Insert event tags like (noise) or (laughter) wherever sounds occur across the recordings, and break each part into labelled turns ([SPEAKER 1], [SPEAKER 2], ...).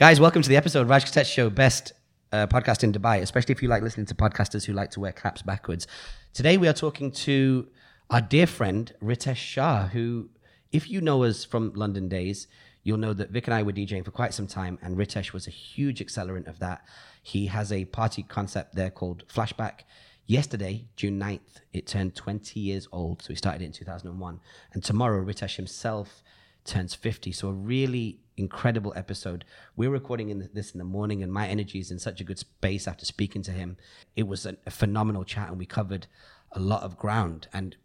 [SPEAKER 1] Guys, welcome to the episode Raj Kotecha Show, best uh, podcast in Dubai, especially if you like listening to podcasters who like to wear caps backwards. Today we are talking to our dear friend Ritesh Shah, who, if you know us from London days, you'll know that Vik and I were DJing for quite some time, and Ritesh was a huge accelerant of that. He has a party concept there called Flashback. Yesterday, June 9th, it turned 20 years old. So he started it in 2001. And tomorrow, Ritesh himself turns 50. So a really incredible episode. We're recording in this in the morning, and my energy is in such a good space after speaking to him. It was a, a phenomenal chat, and we covered a lot of ground. And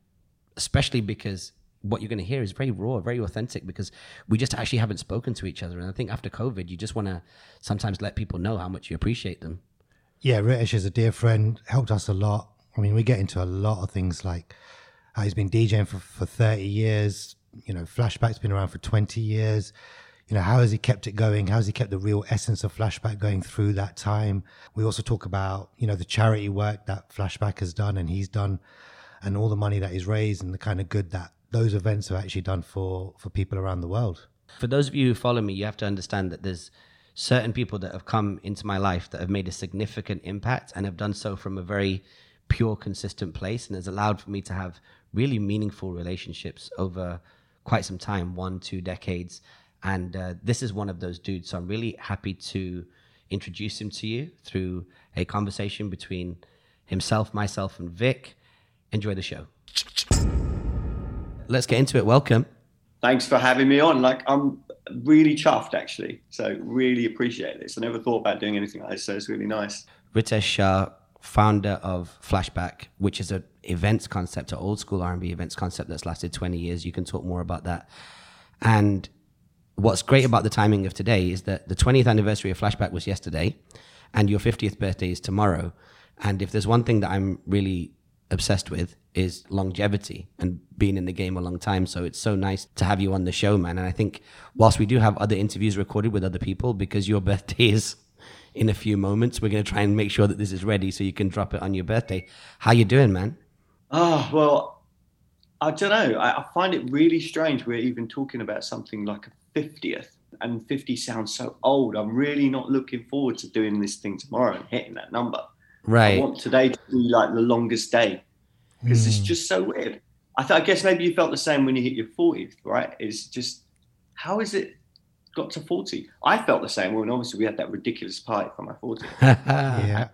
[SPEAKER 1] especially because what you're going to hear is very raw, very authentic because we just actually haven't spoken to each other. And I think after COVID, you just want to sometimes let people know how much you appreciate them.
[SPEAKER 2] Yeah, Ritesh is a dear friend, helped us a lot. I mean, we get into a lot of things like how he's been DJing for, for 30 years, you know, Flashback's been around for 20 years. You know, how has he kept it going? How has he kept the real essence of Flashback going through that time? We also talk about, you know, the charity work that Flashback has done and he's done and all the money that he's raised and the kind of good that those events have actually done for, for people around the world.
[SPEAKER 1] For those of you who follow me, you have to understand that there's certain people that have come into my life that have made a significant impact and have done so from a very pure, consistent place and has allowed for me to have really meaningful relationships over quite some time one, two decades. And uh, this is one of those dudes. So I'm really happy to introduce him to you through a conversation between himself, myself, and Vik. Enjoy the show. Let's get into it. Welcome.
[SPEAKER 3] Thanks for having me on. Like, I'm really chuffed actually. So, really appreciate this. I never thought about doing anything like this. So, it's really nice.
[SPEAKER 1] Ritesh Shah, founder of Flashback, which is an events concept, an old school R&B events concept that's lasted 20 years. You can talk more about that. And what's great about the timing of today is that the 20th anniversary of Flashback was yesterday, and your 50th birthday is tomorrow. And if there's one thing that I'm really obsessed with is longevity and being in the game a long time. So it's so nice to have you on the show, man. And I think whilst we do have other interviews recorded with other people, because your (laughs) birthday is in a few moments, we're going to try and make sure that this is ready so you can drop it on your birthday. How you doing, man?
[SPEAKER 3] Oh well, I don't know. I, I find it really strange. We're even talking about something like a fiftieth, and fifty sounds so old. I'm really not looking forward to doing this thing tomorrow and hitting that number.
[SPEAKER 1] Right.
[SPEAKER 3] I want today to be like the longest day because
[SPEAKER 2] Hmm.
[SPEAKER 3] it's just so weird. I, th- I guess maybe you felt the same when you hit your 40th, right? It's just, how is it got to 40? I felt the same when obviously we had that ridiculous party for my 40th. (laughs)
[SPEAKER 2] yeah.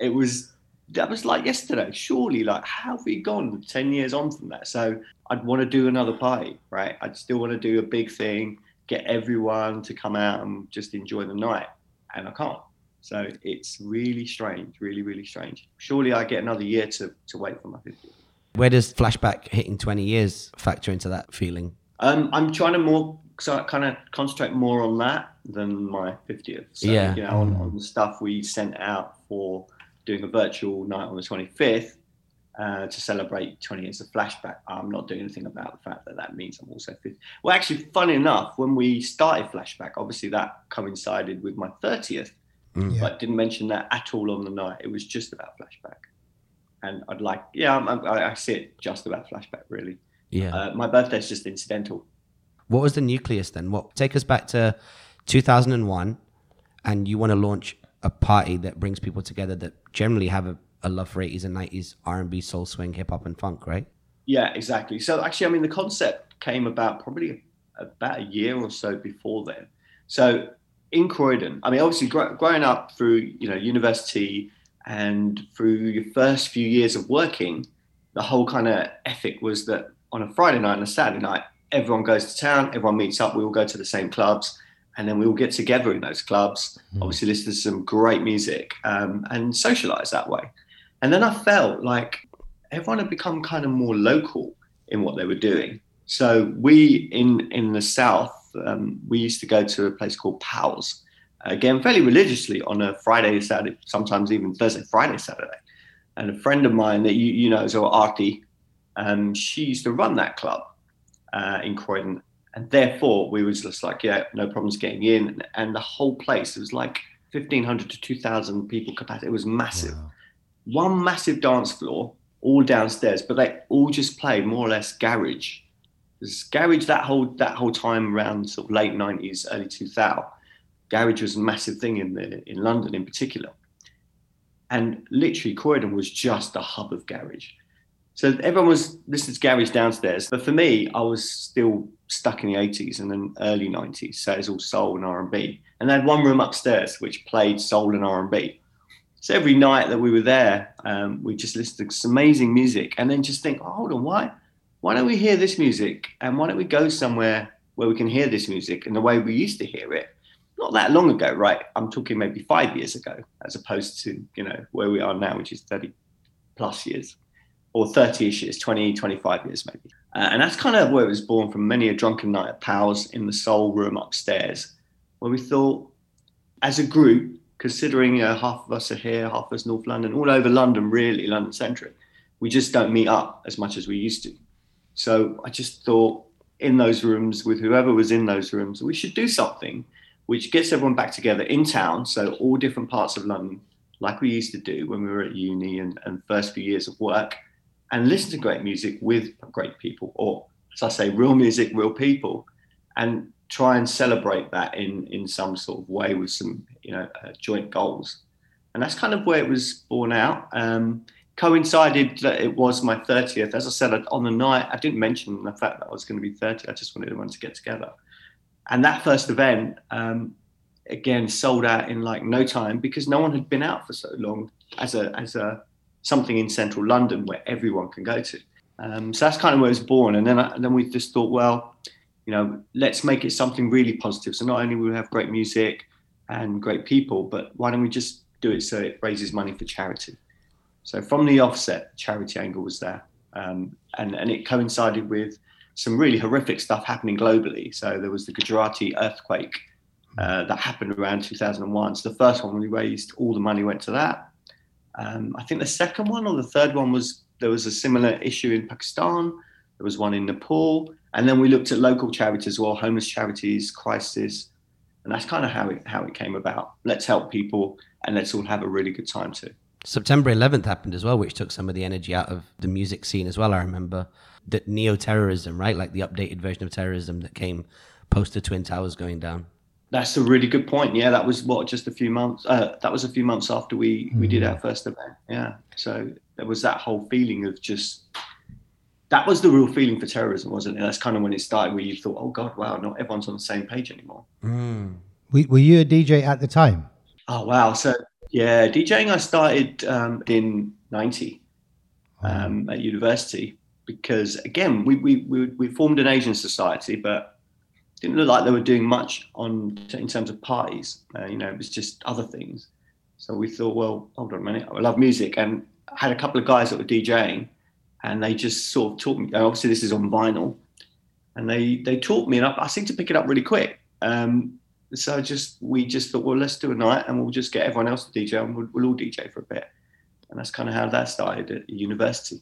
[SPEAKER 3] It was, that was like yesterday. Surely, like, how have we gone 10 years on from that? So I'd want to do another party, right? I'd still want to do a big thing, get everyone to come out and just enjoy the night. And I can't. So it's really strange, really, really strange. Surely I get another year to, to wait for my 50th.
[SPEAKER 1] Where does Flashback hitting 20 years factor into that feeling?
[SPEAKER 3] Um, I'm trying to more so I kind of concentrate more on that than my 50th. So,
[SPEAKER 1] Yeah.
[SPEAKER 3] you know, on, on the stuff we sent out for doing a virtual night on the 25th uh, to celebrate 20 years of flashback. I'm not doing anything about the fact that that means I'm also 50. Well, actually, funny enough, when we started flashback, obviously that coincided with my 30th,
[SPEAKER 2] Yeah.
[SPEAKER 3] but didn't mention that at all on the night. It was just about flashback. And I'd like, yeah, I'm, I'm, I I see it just about flashback, really.
[SPEAKER 1] Yeah.
[SPEAKER 3] Uh, my birthday's just incidental.
[SPEAKER 1] what was the nucleus then? What take us back to 2001 and you want to launch a party that brings people together that generally have a, a love for 80s and 90s R&B, soul swing, hip hop and funk, right?
[SPEAKER 3] Yeah, exactly. So actually, I mean, the concept came about probably about a year or so before then. So in Croydon, I mean, obviously, gr- growing up through you know university and through your first few years of working, the whole kind of ethic was that on a Friday night and a Saturday night, everyone goes to town, everyone meets up, we all go to the same clubs, and then we all get together in those clubs. Obviously, listen to some great music um, and socialize that way. And then I felt like everyone had become kind of more local in what they were doing. So we in in the south, um, we used to go to a place called Powell's, again fairly religiously on a Friday, Saturday, sometimes even Thursday, Friday, Saturday. And a friend of mine that you you know, so Artie, um, she used to run that club uh, in Croydon, and therefore we was just like, yeah, no problems getting in, and the whole place it was like fifteen hundred to two thousand people capacity. It was massive
[SPEAKER 2] Wow.
[SPEAKER 3] one massive dance floor, all downstairs, but they all just played more or less garage. There's garage that whole that whole time around sort of late nineties, early two thousand. garage was a massive thing in the in London in particular. And literally, Croydon was just a hub of garage. So everyone was listening to garage downstairs, but for me, I was still stuck in the 80s and then early 90s. So it was all soul and R&B, and they had one room upstairs which played soul and R&B. So every night that we were there, um, we just listened to some amazing music, and then just think, oh, hold on, why, why don't we hear this music, and why don't we go somewhere where we can hear this music in the way we used to hear it? Not that long ago, right? I'm talking maybe five years ago, as opposed to you know where we are now, which is 30 plus years, or 30ish years, 20, 25 years maybe. Uh, and that's kind of where it was born from. Many a drunken night at Powers in the soul room upstairs, where we thought, as a group, considering half of us are here, half of us North London, all over London, really London centric, we just don't meet up as much as we used to. So I just thought in those rooms with whoever was in those rooms, we should do something which gets everyone back together in town. So all different parts of London, like we used to do when we were at uni and, and first few years of work, and listen to great music with great people, or as I say, real music, real people, and try and celebrate that in in some sort of way with some you know uh, joint goals. And that's kind of where it was born out. Um, coincided that it was my 30th as i said on the night i didn't mention the fact that i was going to be 30 i just wanted everyone to get together. And that first event um, again sold out in like no time because no one had been out for so long as a as a something in central london where everyone can go to um, so that's kind of where it was born and then I, and then we just thought well you know, let's make it something really positive. So not only will we have great music and great people, but why don't we just do it so it raises money for charity? So from the offset, charity angle was there, um, and and it coincided with some really horrific stuff happening globally. So there was the Gujarati earthquake uh, that happened around 2001. So the first one we raised, all the money went to that. Um, I think the second one or the third one was there was a similar issue in Pakistan. There was one in Nepal. And then we looked at local charities as well, homeless charities, crisis. And that's kind of how it, how it came about. Let's help people and let's all have a really good time too.
[SPEAKER 1] September 11th happened as well, which took some of the energy out of the music scene as well. I remember that neo terrorism, right? Like the updated version of terrorism that came post the Twin Towers going down.
[SPEAKER 3] That's a really good point. Yeah, that was what just a few months. Uh, that was a few months after we we did mm. our first event. Yeah, so there was that whole feeling of just that was the real feeling for terrorism, wasn't it? That's kind of when it started, where you thought, "Oh God, wow, not everyone's on the same page anymore."
[SPEAKER 2] Mm. Were, you a DJ at the time?
[SPEAKER 3] Oh wow! So yeah, DJing I started um, in '90 um, at university because again, we, we we we formed an Asian society, but didn't look like they were doing much on in terms of parties. Uh, you know, it was just other things. So we thought, well, hold on a minute, I love music, and I had a couple of guys that were DJing and they just sort of taught me. Obviously, this is on vinyl, and they they taught me, and I, I seem to pick it up really quick. Um, so just we just thought, well, let's do a night, and we'll just get everyone else to DJ, and we'll, we'll all DJ for a bit. And that's kind of how that started at university.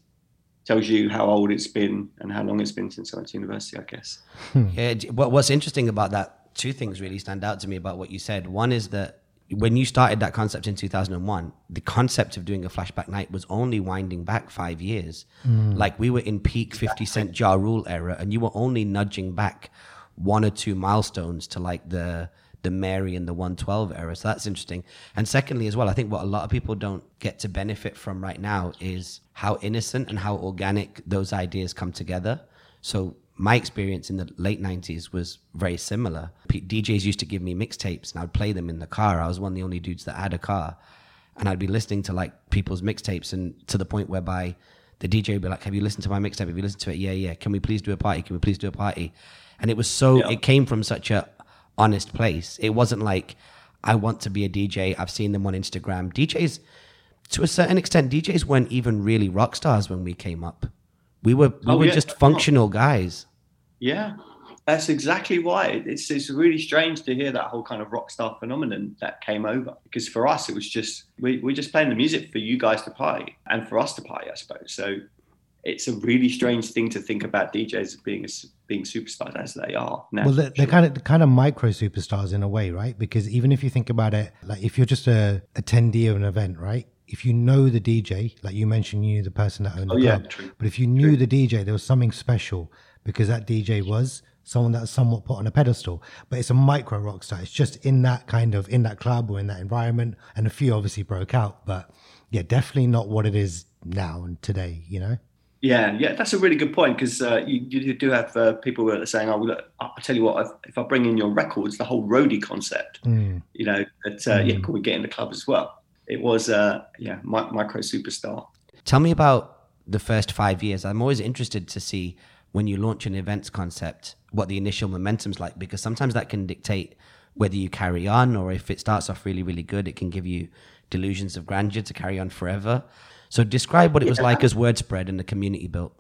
[SPEAKER 3] Tells you how old it's been and how long it's been since I went to university, I guess.
[SPEAKER 1] Hmm. Yeah. What's interesting about that? Two things really stand out to me about what you said. One is that when you started that concept in 2001 the concept of doing a flashback night was only winding back five years mm. like we were in peak 50 cent Ja Rule era and you were only nudging back one or two milestones to like the the mary and the 112 era so that's interesting and secondly as well i think what a lot of people don't get to benefit from right now is how innocent and how organic those ideas come together so my experience in the late 90s was very similar. P- DJs used to give me mixtapes and I'd play them in the car. I was one of the only dudes that had a car. And I'd be listening to like people's mixtapes and to the point whereby the DJ would be like, Have you listened to my mixtape? Have you listened to it? Yeah, yeah. Can we please do a party? Can we please do a party? And it was so, yeah. it came from such a honest place. It wasn't like, I want to be a DJ. I've seen them on Instagram. DJs, to a certain extent, DJs weren't even really rock stars when we came up. We were we oh, were yeah. just functional guys.
[SPEAKER 3] Yeah, that's exactly why. It's it's really strange to hear that whole kind of rock star phenomenon that came over. Because for us, it was just we we're just playing the music for you guys to party and for us to party, I suppose. So it's a really strange thing to think about DJs being being superstars as they are now.
[SPEAKER 2] Well, they're, they're kind of kind of micro superstars in a way, right? Because even if you think about it, like if you're just a attendee of an event, right? if you know the DJ, like you mentioned, you knew the person that owned the oh, club. Yeah, but if you knew true. the DJ, there was something special because that DJ was someone that's somewhat put on a pedestal, but it's a micro rock star. It's just in that kind of in that club or in that environment, and a few obviously broke out, but yeah, definitely not what it is now and today. You know.
[SPEAKER 3] Yeah, yeah, that's a really good point because uh, you, you do have uh, people that are saying, "Oh, look, I tell you what, if I bring in your records, the whole roadie concept, mm. you know, that uh, mm. yeah, can we get in the club as well?" It was, uh, yeah, my, micro superstar.
[SPEAKER 1] Tell me about the first five years. I'm always interested to see when you launch an events concept, what the initial momentum's like, because sometimes that can dictate whether you carry on or if it starts off really, really good, it can give you delusions of grandeur to carry on forever. So describe what it was like as word spread and the community built.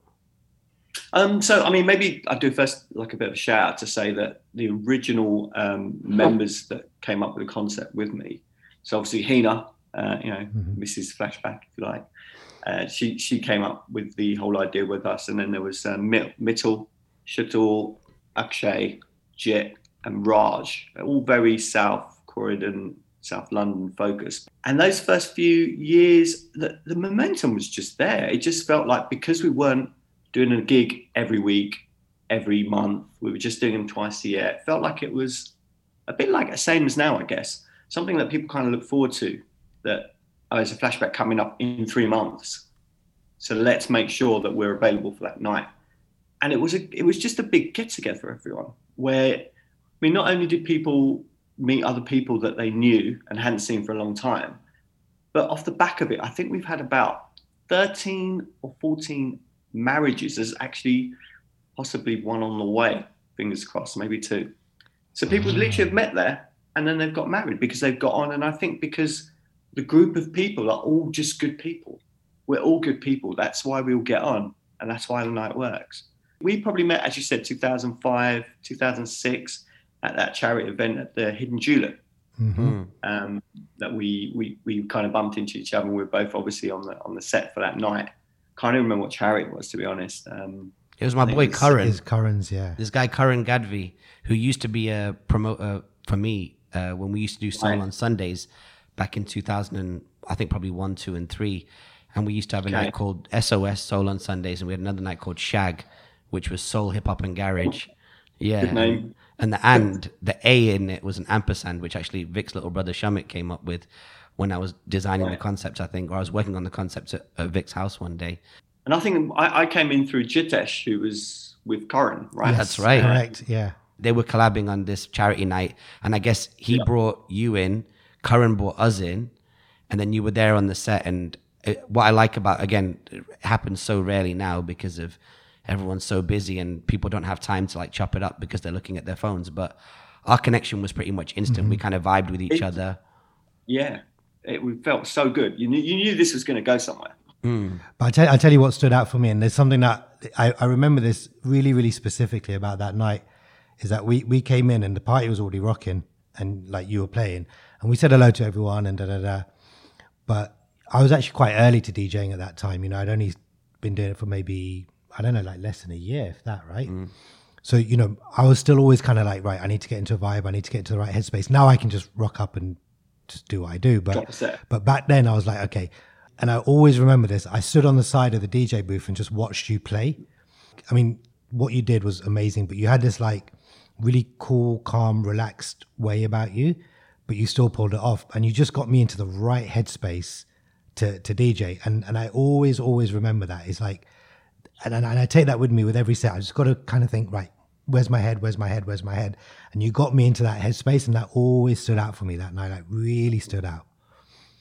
[SPEAKER 3] Um, so, I mean, maybe I'd do first like a bit of a shout out to say that the original um, members that came up with the concept with me. So obviously Hina, uh, you know, mm-hmm. Mrs. Flashback, if you like. Uh, she she came up with the whole idea with us, and then there was uh, Mittal, Shatul, Akshay, Jit, and Raj, all very South Croydon, South London focus. And those first few years, the, the momentum was just there. It just felt like because we weren't doing a gig every week, every month, we were just doing them twice a year. It felt like it was a bit like the same as now, I guess. Something that people kind of look forward to. That oh, there's a flashback coming up in three months. So let's make sure that we're available for that night. And it was a, it was just a big get together for everyone. Where I mean, not only did people meet other people that they knew and hadn't seen for a long time, but off the back of it, I think we've had about 13 or 14 marriages. There's actually possibly one on the way. Fingers crossed, maybe two. So people mm. literally have met there and then they've got married because they've got on. And I think because the group of people are all just good people. We're all good people. That's why we all get on, and that's why the night works. We probably met, as you said, 2005, 2006, at that charity event at the Hidden Julep. Mm-hmm. Um, that we, we we kind of bumped into each other. and We were both obviously on the on the set for that night. Can't even remember what charity it was, to be honest. Um,
[SPEAKER 1] it was my boy Curran.
[SPEAKER 2] His Curran's, yeah.
[SPEAKER 1] This guy Curran Gadvi, who used to be a promoter for me uh, when we used to do Soul right. on Sundays back in 2000 and I think probably one, two, and three. And we used to have a okay. night called SOS Soul on Sundays, and we had another night called Shag, which was Soul, Hip Hop, and Garage. Yeah.
[SPEAKER 3] Good name.
[SPEAKER 1] And the and the A in it was an ampersand, which actually Vik's little brother Shamik came up with when I was designing right. the concept, I think, or I was working on the concept at, at Vik's house one day.
[SPEAKER 3] And I think I, I came in through Jitesh, who was with Curran, right?
[SPEAKER 1] Yes, That's right.
[SPEAKER 2] Correct. Yeah.
[SPEAKER 1] They were collabing on this charity night, and I guess he brought you in Curran brought us in, and then you were there on the set. And it, what I like about again, it happens so rarely now because of everyone's so busy and people don't have time to like chop it up because they're looking at their phones. But our connection was pretty much instant. Mm-hmm. We kind of vibed with each it, other.
[SPEAKER 3] Yeah, it we felt so good. You knew you knew this was going to go somewhere.
[SPEAKER 2] Mm. But I tell, I tell you what stood out for me, and there's something that I, I remember this really, really specifically about that night, is that we we came in and the party was already rocking, and like you were playing, and we said hello to everyone and da da da. But I was actually quite early to DJing at that time. You know, I'd only been doing it for maybe I don't know, like less than a year, if that, right? Mm. So you know, I was still always kind of like, right, I need to get into a vibe. I need to get into the right headspace. Now I can just rock up and just do what I do. But but back then I was like, okay. And I always remember this. I stood on the side of the DJ booth and just watched you play. I mean, what you did was amazing, but you had this like really cool, calm, relaxed way about you but you still pulled it off, and you just got me into the right headspace to to DJ. And and I always always remember that. It's like, and and I take that with me with every set. I just got to kind of think right. Where's my head? Where's my head? Where's my head? And you got me into that headspace, and that always stood out for me that night. Like really stood out.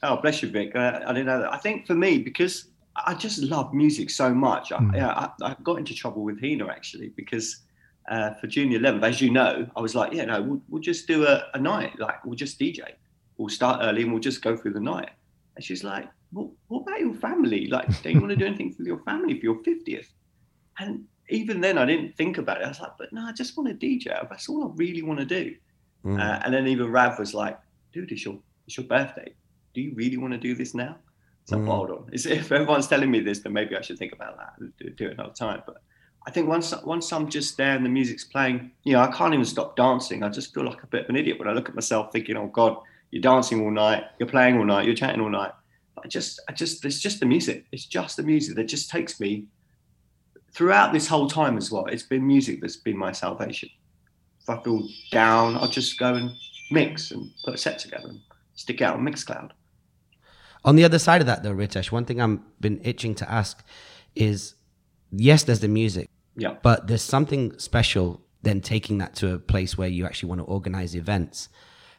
[SPEAKER 3] Oh, bless you, Vik. Uh, I didn't know that. I think for me, because I just love music so much, mm. I, yeah, I, I, got into trouble with Hina actually because uh, for junior 11th, as you know, I was like, yeah, no, we'll, we'll just do a, a, night. Like, we'll just DJ. We'll start early and we'll just go through the night. And she's like, well, what about your family? Like, don't you want to do anything for your family for your 50th? And even then, I didn't think about it. I was like, but no, I just want to DJ. That's all I really want to do. Mm. Uh, and then even Rav was like, dude, it's your, it's your birthday. Do you really want to do this now? So mm. hold on. if everyone's telling me this, then maybe I should think about that. Do, do it another time. But I think once once I'm just there and the music's playing, you know, I can't even stop dancing. I just feel like a bit of an idiot when I look at myself, thinking, "Oh God, you're dancing all night, you're playing all night, you're chatting all night." I just, I just, it's just the music. It's just the music that just takes me throughout this whole time as well, it's been music that's been my salvation. If I feel down, I'll just go and mix and put a set together and stick out on Mixcloud.
[SPEAKER 1] On the other side of that, though, Ritesh, one thing I've been itching to ask is yes, there's the music,
[SPEAKER 3] Yeah.
[SPEAKER 1] but there's something special then taking that to a place where you actually want to organize events.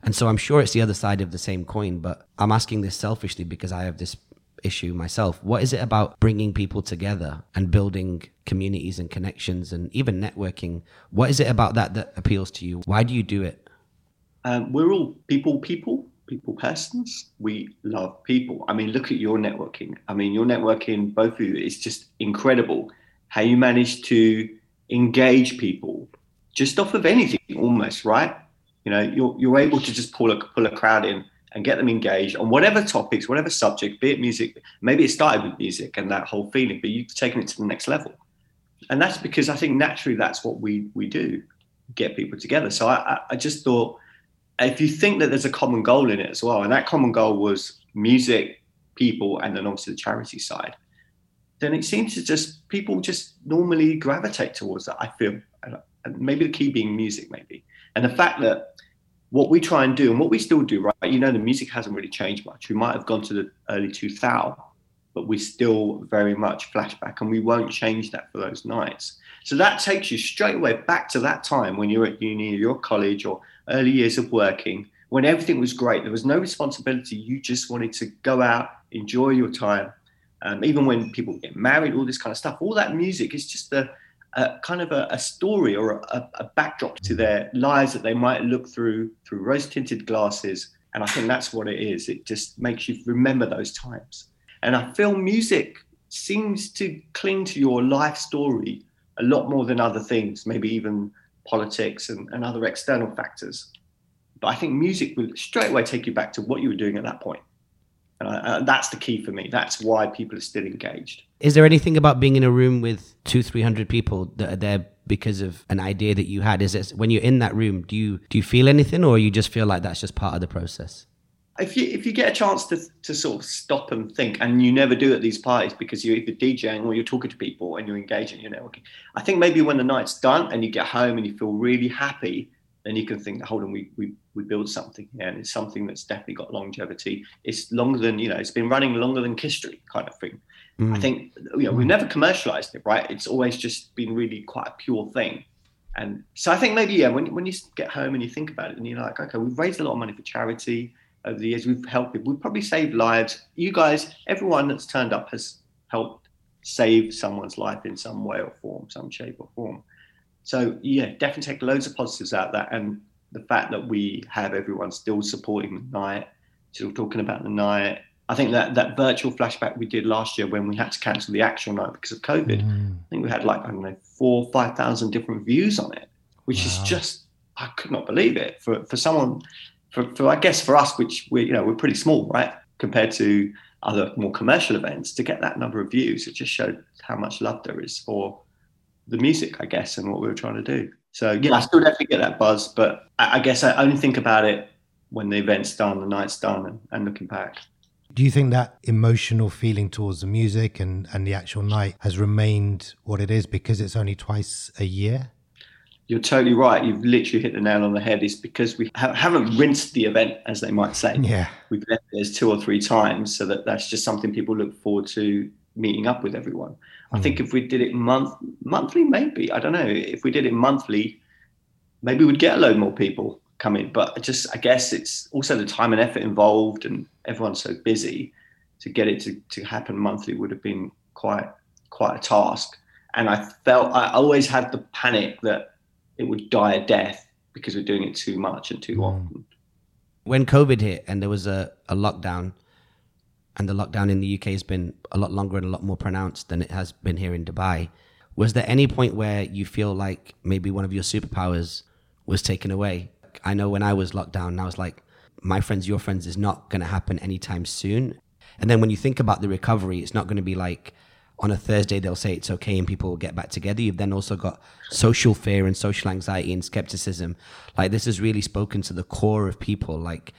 [SPEAKER 1] And so I'm sure it's the other side of the same coin, but I'm asking this selfishly because I have this issue myself. What is it about bringing people together and building communities and connections and even networking? What is it about that that appeals to you? Why do you do it?
[SPEAKER 3] Um, we're all people, people, people persons. We love people. I mean, look at your networking. I mean, your networking, both of you, is just incredible. How you manage to engage people just off of anything, almost right. You know, you're you're able to just pull a pull a crowd in and get them engaged on whatever topics, whatever subject, be it music. Maybe it started with music and that whole feeling, but you've taken it to the next level. And that's because I think naturally that's what we we do, get people together. So I, I, just thought if you think that there's a common goal in it as well, and that common goal was music, people, and then obviously the charity side, then it seems to just people just normally gravitate towards that. I feel, maybe the key being music, maybe, and the fact that what we try and do and what we still do, right? You know, the music hasn't really changed much. We might have gone to the early 2000, but we still very much flashback, and we won't change that for those nights. So that takes you straight away back to that time when you're at uni, or your college, or early years of working, when everything was great. There was no responsibility. You just wanted to go out, enjoy your time. Um, even when people get married, all this kind of stuff, all that music is just a, a kind of a, a story or a, a, backdrop to their lives that they might look through through rose-tinted glasses. And I think that's what it is. It just makes you remember those times. And I feel music seems to cling to your life story a lot more than other things, maybe even politics and, and other external factors. But I think music will straight away take you back to what you were doing at that point. And I, uh, that's the key for me. That's why people are still engaged.
[SPEAKER 1] Is there anything about being in a room with two, three hundred people that are there because of an idea that you had? Is it when you're in that room, do you do you feel anything, or you just feel like that's just part of the process?
[SPEAKER 3] If you if you get a chance to to sort of stop and think, and you never do at these parties because you're either DJing or you're talking to people and you're engaging, you're networking. I think maybe when the night's done and you get home and you feel really happy, then you can think, hold on, we we we build something and it's something that's definitely got longevity. It's longer than you know, it's been running longer than history, kind of thing. Mm. I think you know we've never commercialized it, right? It's always just been really quite a pure thing. And so I think maybe yeah, when when you get home and you think about it, and you're like, okay, we've raised a lot of money for charity over the years. We've helped people. We've probably saved lives. You guys, everyone that's turned up has helped save someone's life in some way or form, some shape or form. So yeah, definitely take loads of positives out of that, and the fact that we have everyone still supporting the night, still talking about the night. I think that that virtual flashback we did last year when we had to cancel the actual night because of COVID. Mm. I think we had like I don't know four, five thousand different views on it, which wow. is just I could not believe it for for someone for, for I guess for us, which we you know we're pretty small, right, compared to other more commercial events. To get that number of views, it just showed how much love there is for the music, I guess, and what we were trying to do. So yeah, I still definitely get that buzz, but I, I guess I only think about it when the event's done, the night's done, and, and looking back.
[SPEAKER 2] Do you think that emotional feeling towards the music and, and the actual night has remained what it is because it's only twice a year?
[SPEAKER 3] You're totally right. You've literally hit the nail on the head. It's because we ha- haven't rinsed the event, as they might say.
[SPEAKER 2] Yeah.
[SPEAKER 3] We've left it two or three times, so that that's just something people look forward to meeting up with everyone. Mm. I think if we did it month monthly, maybe I don't know. If we did it monthly, maybe we'd get a load more people come in. But just I guess it's also the time and effort involved, and everyone's so busy. To get it to, to happen monthly would have been quite quite a task. And I felt I always had the panic that it would die a death because we're doing it too much and too mm. often.
[SPEAKER 1] When COVID hit and there was a, a lockdown, and the lockdown in the UK has been a lot longer and a lot more pronounced than it has been here in Dubai. Was there any point where you feel like maybe one of your superpowers was taken away? I know when I was locked down, I was like, my friends, your friends is not going to happen anytime soon. And then when you think about the recovery, it's not going to be like on a Thursday they'll say it's okay and people will get back together. You've then also got social fear and social anxiety and skepticism. Like this has really spoken to the core of people. Like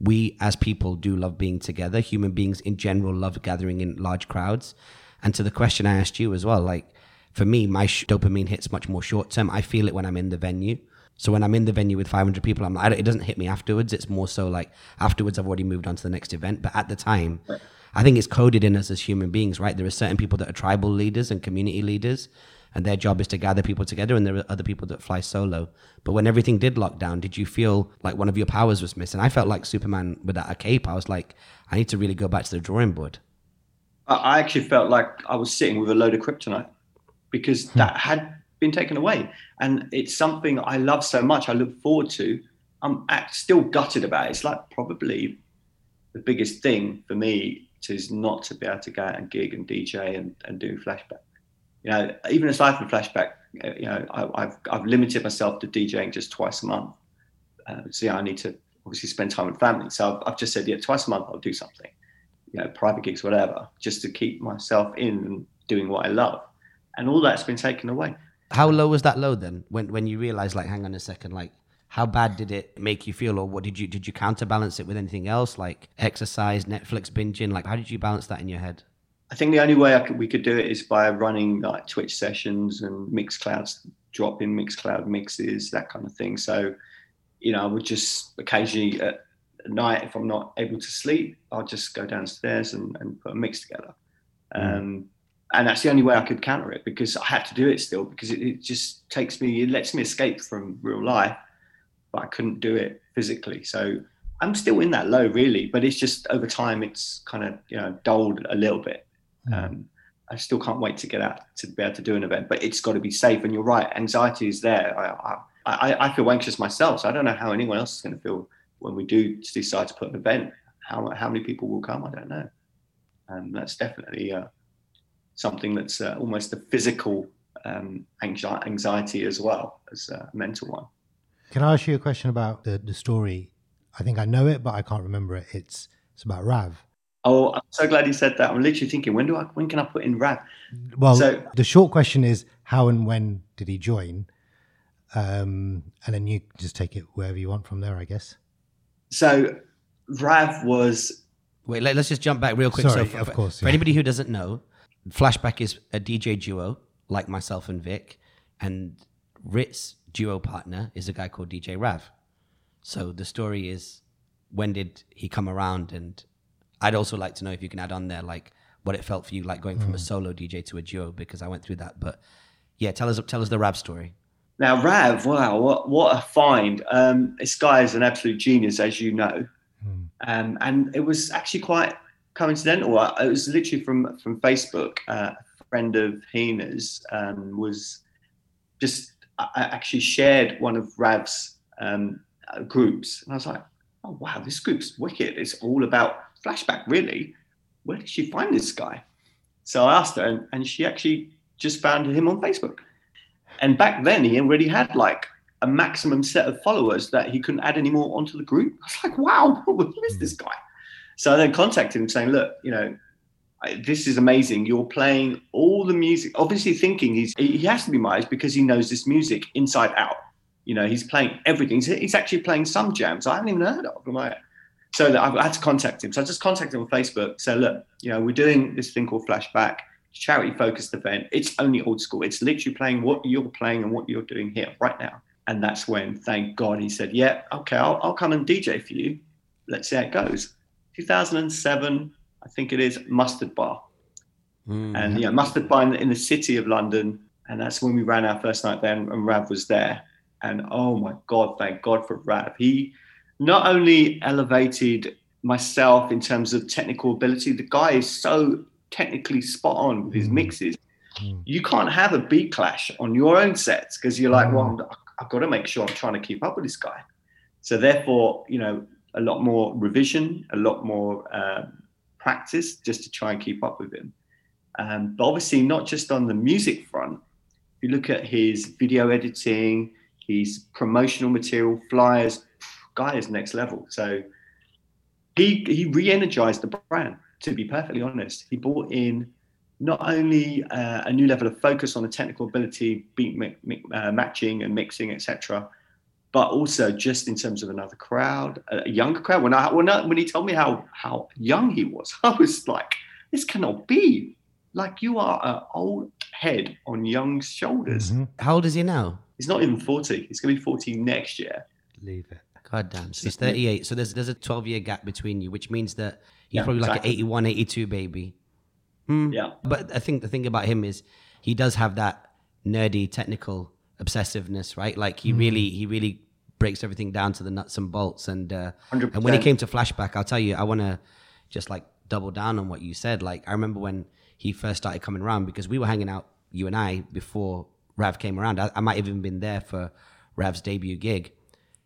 [SPEAKER 1] we as people do love being together. Human beings in general love gathering in large crowds. And to the question I asked you as well, like for me, my sh- dopamine hits much more short term. I feel it when I'm in the venue. So when I'm in the venue with 500 people, I'm like, it doesn't hit me afterwards. It's more so like afterwards, I've already moved on to the next event. But at the time, I think it's coded in us as human beings, right? There are certain people that are tribal leaders and community leaders, and their job is to gather people together, and there are other people that fly solo. But when everything did lock down, did you feel like one of your powers was missing? I felt like Superman without a cape. I was like, I need to really go back to the drawing board.
[SPEAKER 3] I actually felt like I was sitting with a load of kryptonite because hmm. that had been taken away. And it's something I love so much. I look forward to. I'm still gutted about it. It's like probably the biggest thing for me is not to be able to go out and gig and DJ and, and do flashback. You know, even aside from flashback, uh, you know, I, have I've limited myself to DJing just twice a month. Uh, so yeah, I need to obviously spend time with family. So I've, I've just said, yeah, twice a month I'll do something, you know, private gigs, whatever, just to keep myself in and doing what I love. And all that's been taken away.
[SPEAKER 1] How low was that low then? When when you realized, like, hang on a second, like, how bad did it make you feel, or what did you did you counterbalance it with anything else, like exercise, Netflix binging? Like, how did you balance that in your head?
[SPEAKER 3] I think the only way could, we could do it is by running like Twitch sessions and Mixclouds, dropping Mixcloud mixes, that kind of thing. So, you know, I would just occasionally at night, if I'm not able to sleep, I'll just go downstairs and, and put a mix together. Mm. Um, and that's the only way I could counter it because I had to do it still because it, it, just takes me, it lets me escape from real life, but I couldn't do it physically. So I'm still in that low really, but it's just over time it's kind of you know dulled a little bit. Mm. Um, I still can't wait to get out to be able to do an event, but it's got to be safe. And you're right, anxiety is there. I, I, I feel anxious myself, so I don't know how anyone else is going to feel when we do decide to put an event. How how many people will come? I don't know. And um, that's definitely. Uh, something that's uh, almost a physical um, anxiety as well as a mental one.
[SPEAKER 2] Can I ask you a question about the, the story? I think I know it, but I can't remember it. It's it's about Rav.
[SPEAKER 3] Oh, I'm so glad you said that. I'm literally thinking, when do I when can I put in Rav?
[SPEAKER 2] Well, so, the short question is how and when did he join? Um, and then you just take it wherever you want from there, I guess.
[SPEAKER 3] So Rav was.
[SPEAKER 1] Wait, let, us just jump back real quick.
[SPEAKER 2] Sorry,
[SPEAKER 1] so for,
[SPEAKER 2] of course.
[SPEAKER 1] For yeah. anybody who doesn't know, Flashback is a DJ duo like myself and Vik, and Rit's duo partner is a guy called DJ Rav. So the story is when did he come around? And I'd also like to know if you can add on there like what it felt for you, like going from a hmm. solo DJ to a duo, because I went through that. But yeah, tell us tell us the Rav story.
[SPEAKER 3] Now Rav, wow, what what a find! Um, this guy is an absolute genius, as you know, mm. um, and it was actually quite coincidental. It was literally from from Facebook. Uh, a friend of Hina's um, was just I actually shared one of Rav's um, uh, groups, and I was like, "Oh wow, this group's wicked! It's all about flashback, really. Where did she find this guy?" So I asked her, and, and she actually just found him on Facebook. And back then, he already had like a maximum set of followers that he couldn't add any more onto the group. I was like, "Wow, (laughs) who is this guy?" So I then contacted him saying, look, you know, this is amazing. You're playing all the music, obviously thinking he's he has to be Myers because he knows this music inside out. You know, he's playing everything. He's actually playing some jams I haven't even heard of. Like, so I had to contact him. So I just contacted him on Facebook. So look, you know, we're doing this thing called Flashback, charity focused event. It's only old school. It's literally playing what you're playing and what you're doing here right now. And that's when, thank God, he said, yeah, okay, I'll, I'll come and DJ for you. Let's see how it goes. 2007, I think it is, Mustard Bar. Mm. And yeah, Mustard Bar in, in, the city of London. And that's when we ran our first night there, and, and Rav was there. And oh my God, thank God for Rav. He not only elevated myself in terms of technical ability, the guy is so technically spot on with his mm. mixes. Mm. You can't have a beat clash on your own sets because you're like, well, mm. I've got to make sure I'm trying to keep up with this guy. So therefore, you know, a lot more revision, a lot more um, practice just to try and keep up with him. Um, but obviously, not just on the music front. If you look at his video editing, his promotional material, flyers, guy is next level. So he he re-energized the brand. To be perfectly honest, he brought in not only uh, a new level of focus on the technical ability, beat mi- mi- uh, matching and mixing, etc., but also just in terms of another crowd, a younger crowd. When I when I, when he told me how how young he was, (laughs) I was like, this cannot be. Like you are an old head on young shoulders.
[SPEAKER 2] Mhm.
[SPEAKER 1] How old is he now?
[SPEAKER 3] He's not even 40. He's going to be 40 next year.
[SPEAKER 2] Leave it.
[SPEAKER 1] God damn. So he's 38. So there's there's a 12 year gap between you, which means that he's
[SPEAKER 3] Yeah,
[SPEAKER 1] probably like
[SPEAKER 3] exactly.
[SPEAKER 1] an 81, 82 baby. Hmm.
[SPEAKER 3] Yeah.
[SPEAKER 1] But I think the thing about him is he does have that nerdy technical obsessiveness, right? Like he really he really breaks everything down to the nuts and bolts. And uh, and when he came to flashback, I'll tell you, I want to just like double down on what you said. Like I remember when he first started coming around because we were hanging out, you and I, before Rav came around. I, I might have even been there for Rav's debut gig.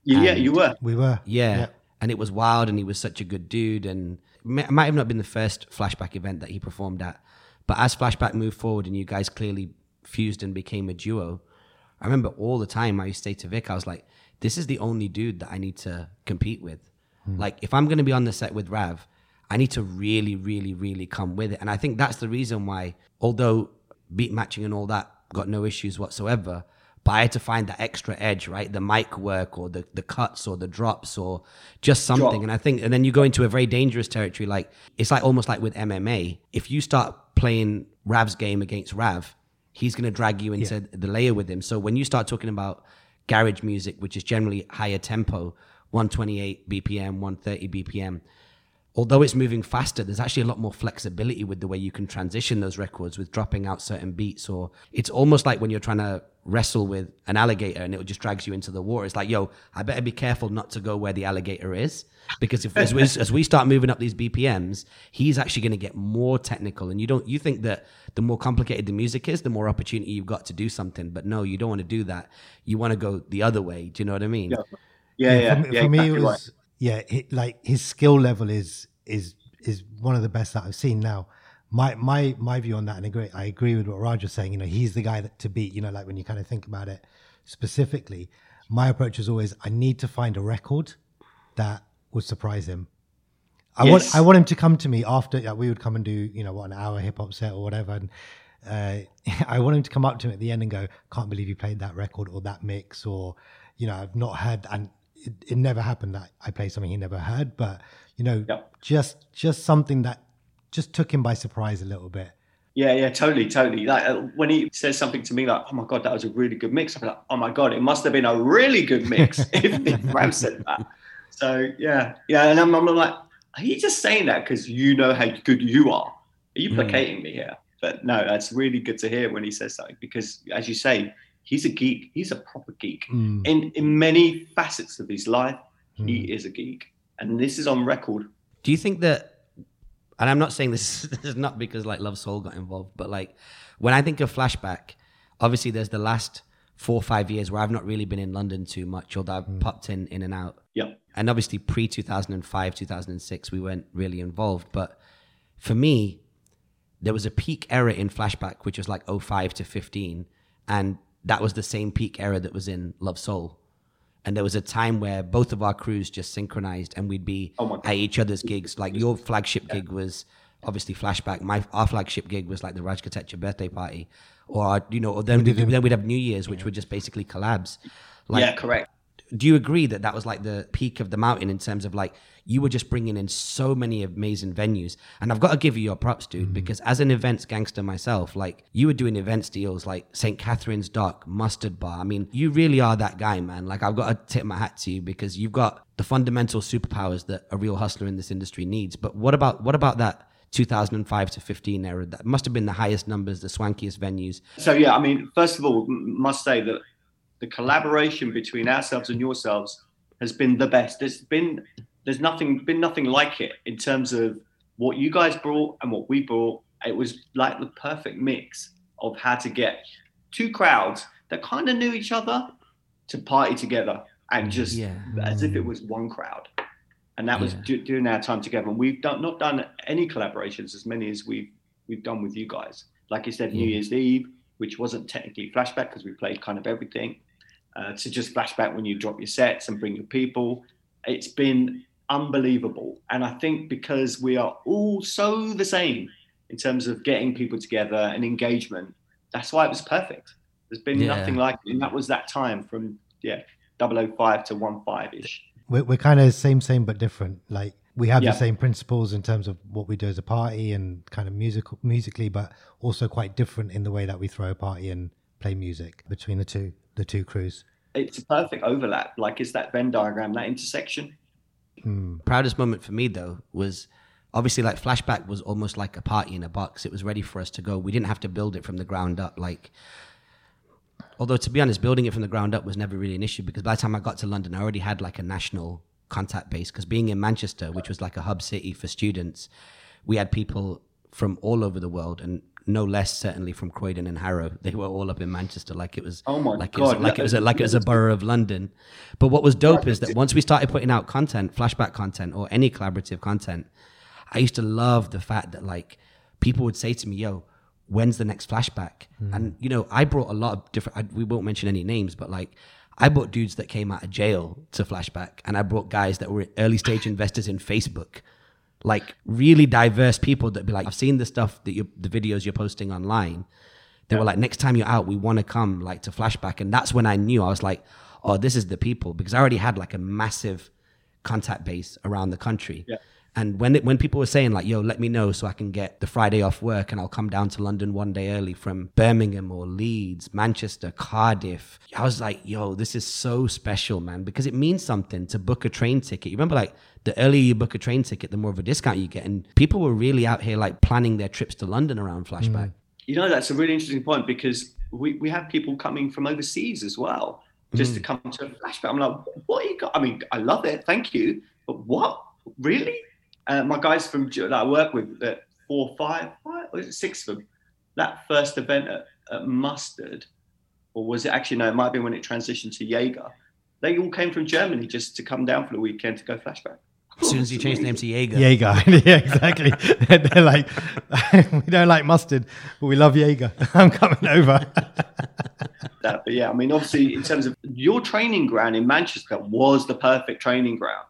[SPEAKER 3] You- yeah, you were.
[SPEAKER 2] We were.
[SPEAKER 1] Yeah. And it was wild, and he was such a good dude. And it might have not been the first flashback event that he performed at, but as flashback moved forward and you guys clearly fused and became a duo, I remember all the time I used to say to Vik, I was like, "This is the only dude that I need to compete with. Hmm. Like, if I'm going to be on the set with Rav, I need to really, really, really come with it." And I think that's the reason why, although beat matching and all that got no issues whatsoever. But I had to find that extra edge, right? The mic work or the, the cuts or the drops or just something.
[SPEAKER 3] Drop.
[SPEAKER 1] And I think, and then you go into a very dangerous territory. Like, it's like almost like with MMA. If you start playing Rav's game against Rav, he's going to drag you into the layer with him. So when you start talking about garage music, which is generally higher tempo, 128 BPM, 130 BPM, although it's moving faster, there's actually a lot more flexibility with the way you can transition those records with dropping out certain beats. Or it's almost like when you're trying to wrestle with an alligator and it just drags you into the water. It's like, yo, I better be careful not to go where the alligator is. Because if as, we- as we start moving up these BPMs, he's actually going to get more technical. And you don't you think that the more complicated the music is, the more opportunity you've got to do something. But no, you don't want to do that. You want to go the other way. Do you know what I mean?
[SPEAKER 3] Yeah. Yeah, yeah.
[SPEAKER 2] for, me-
[SPEAKER 3] yeah,
[SPEAKER 2] for me, it
[SPEAKER 3] exactly
[SPEAKER 2] was yeah, it, like his skill level is is is one of the best that I've seen. Now, my my my view on that, and I agree, I agree with what was saying. You know, he's the guy that to beat. You know, like when you kind of think about it specifically, my approach is always I need to find a record that would surprise him. I want I want him to come to me after like, we would come and do you know what an hour hip hop set or whatever, and uh, (laughs) I want him to come up to me at the end and go, "Can't believe you played that record or that mix," or you know, I've not heard, and it, it never happened that I played something he never heard, but you know,
[SPEAKER 3] Yep.
[SPEAKER 2] just just something that just took him by surprise a little bit.
[SPEAKER 3] Yeah, yeah, totally, totally. Like uh, when he says something to me like, "Oh my god, that was a really good mix," I'm like, "Oh my god, it must have been a really good mix." (laughs) if, if Rav said that. So yeah, yeah, and I'm, I'm like, are you just saying that because you know how good you are? Are you
[SPEAKER 1] Mm.
[SPEAKER 3] placating me here? But no, that's really good to hear when he says something because, as you say, he's a geek. He's a proper geek
[SPEAKER 2] Mm,
[SPEAKER 3] in in many facets of his life.
[SPEAKER 2] mm.
[SPEAKER 3] He is a geek, and this is on record.
[SPEAKER 1] Do you think that? And I'm not saying this, (laughs) this is not because like Lovesoul got involved, but like when I think of flashback, obviously there's the last four or five years where I've not really been in London too much, although I've popped in in and out.
[SPEAKER 3] Yeah,
[SPEAKER 1] And obviously pre 2005, 2006, we weren't really involved. But for me, there was a peak era in flashback, which was like 05 to 15, and that was the same peak era that was in Lovesoul. And there was a time where both of our crews just synchronized and we'd be
[SPEAKER 3] Oh
[SPEAKER 1] at each other's gigs. Like your flagship gig was obviously flashback. My our flagship gig was like the Raj Kotecha birthday party. Or our, you know, or then we, then we'd have New Year's, which were just basically collabs. Like
[SPEAKER 3] yeah, correct.
[SPEAKER 1] Do you agree that that was like the peak of the mountain in terms of like you were just bringing in so many amazing venues? And i've got to give you your props dude mm-hmm. because as an events gangster myself like you were doing events deals like st catherine's dock mustard bar. I mean you really are that guy man. Like i've got to tip my hat to you because you've got the fundamental superpowers that a real hustler in this industry needs. But what about what about that 2005 to 15 era that must have been the highest numbers the swankiest venues?
[SPEAKER 3] So yeah, I mean, first of all, must say that the collaboration between ourselves and yourselves has been the best. There's been there's nothing been nothing like it in terms of what you guys brought and what we brought. It was like the perfect mix of how to get two crowds that kind of knew each other to party together and just
[SPEAKER 1] Yeah.
[SPEAKER 3] as if it was one crowd. And that was
[SPEAKER 1] Yeah.
[SPEAKER 3] du- during our time together. And we've done not done any collaborations as many as we've we've done with you guys. Like you said, New Year's Eve, which wasn't technically flashback because we played kind of everything. Uh, to just flashback when you drop your sets and bring your people. It's been unbelievable. And I think because we are all so the same in terms of getting people together and engagement, that's why it was perfect. There's been
[SPEAKER 1] Yeah.
[SPEAKER 3] nothing like it. And that was that time from, yeah, 005 to 15 ish.
[SPEAKER 2] We're, we're kind of same, same but different. Like we have
[SPEAKER 3] Yeah.
[SPEAKER 2] the same principles in terms of what we do as a party and kind of musical musically, but also quite different in the way that we throw a party and play music between the two the two crews.
[SPEAKER 3] It's a perfect overlap. Like it's that Venn diagram, that intersection. Hmm.
[SPEAKER 1] proudest moment for me though was obviously like flashback was almost like a party in a box it was ready for us to go we didn't have to build it from the ground up like although to be honest building it from the ground up was never really an issue because by the time i got to london i already had like a national contact base because being in manchester which was like a hub city for students we had people from all over the world and no less certainly from croydon and harrow they were all up in manchester like it was
[SPEAKER 3] Oh my
[SPEAKER 1] like it was, like it was a, like it was a borough of london but what was dope is that once we started putting out content flashback content or any collaborative content I used to love the fact that like people would say to me, "Yo, when's the next flashback?" Hmm. And you know, I brought a lot of different. I, we won't mention any names, but like I brought dudes that came out of jail to flashback, and I brought guys that were early stage investors in Facebook, like really diverse people that be like, "I've seen the stuff that you, the videos you're posting online." They were like, "Next time you're out, we want to come like to flashback," and that's when I knew I was like, "Oh, this is the people," because I already had like a massive contact base around the country.
[SPEAKER 3] Yeah.
[SPEAKER 1] And when it, when people were saying like, "Yo, let me know so I can get the Friday off work and I'll come down to London one day early from Birmingham or Leeds, Manchester, Cardiff," I was like, "Yo, this is so special, man," because it means something to book a train ticket. You remember, like the earlier you book a train ticket, the more of a discount you get, and people were really out here like planning their trips to London around Flashback. Mm.
[SPEAKER 3] You know, that's a really interesting point because we, we have people coming from overseas as well just to mm. come to a flashback. I'm like, what you got? I mean, I love it. Thank you. But what? Really? Uh, my guys from that I work with, that four, five, five, or is it six of them? That first event at, at Mustard, or was it actually, no, it might be when it transitioned to Jaeger. They all came from Germany just to come down for the weekend to go flashback.
[SPEAKER 1] As soon as you change the name to Jaeger,
[SPEAKER 2] Jaeger, (laughs) yeah, exactly. (laughs) They're like, (laughs) we don't like mustard, but we love Jaeger. I'm coming over.
[SPEAKER 3] that. But yeah, I mean, obviously, in terms of your training ground in Manchester was the perfect training ground.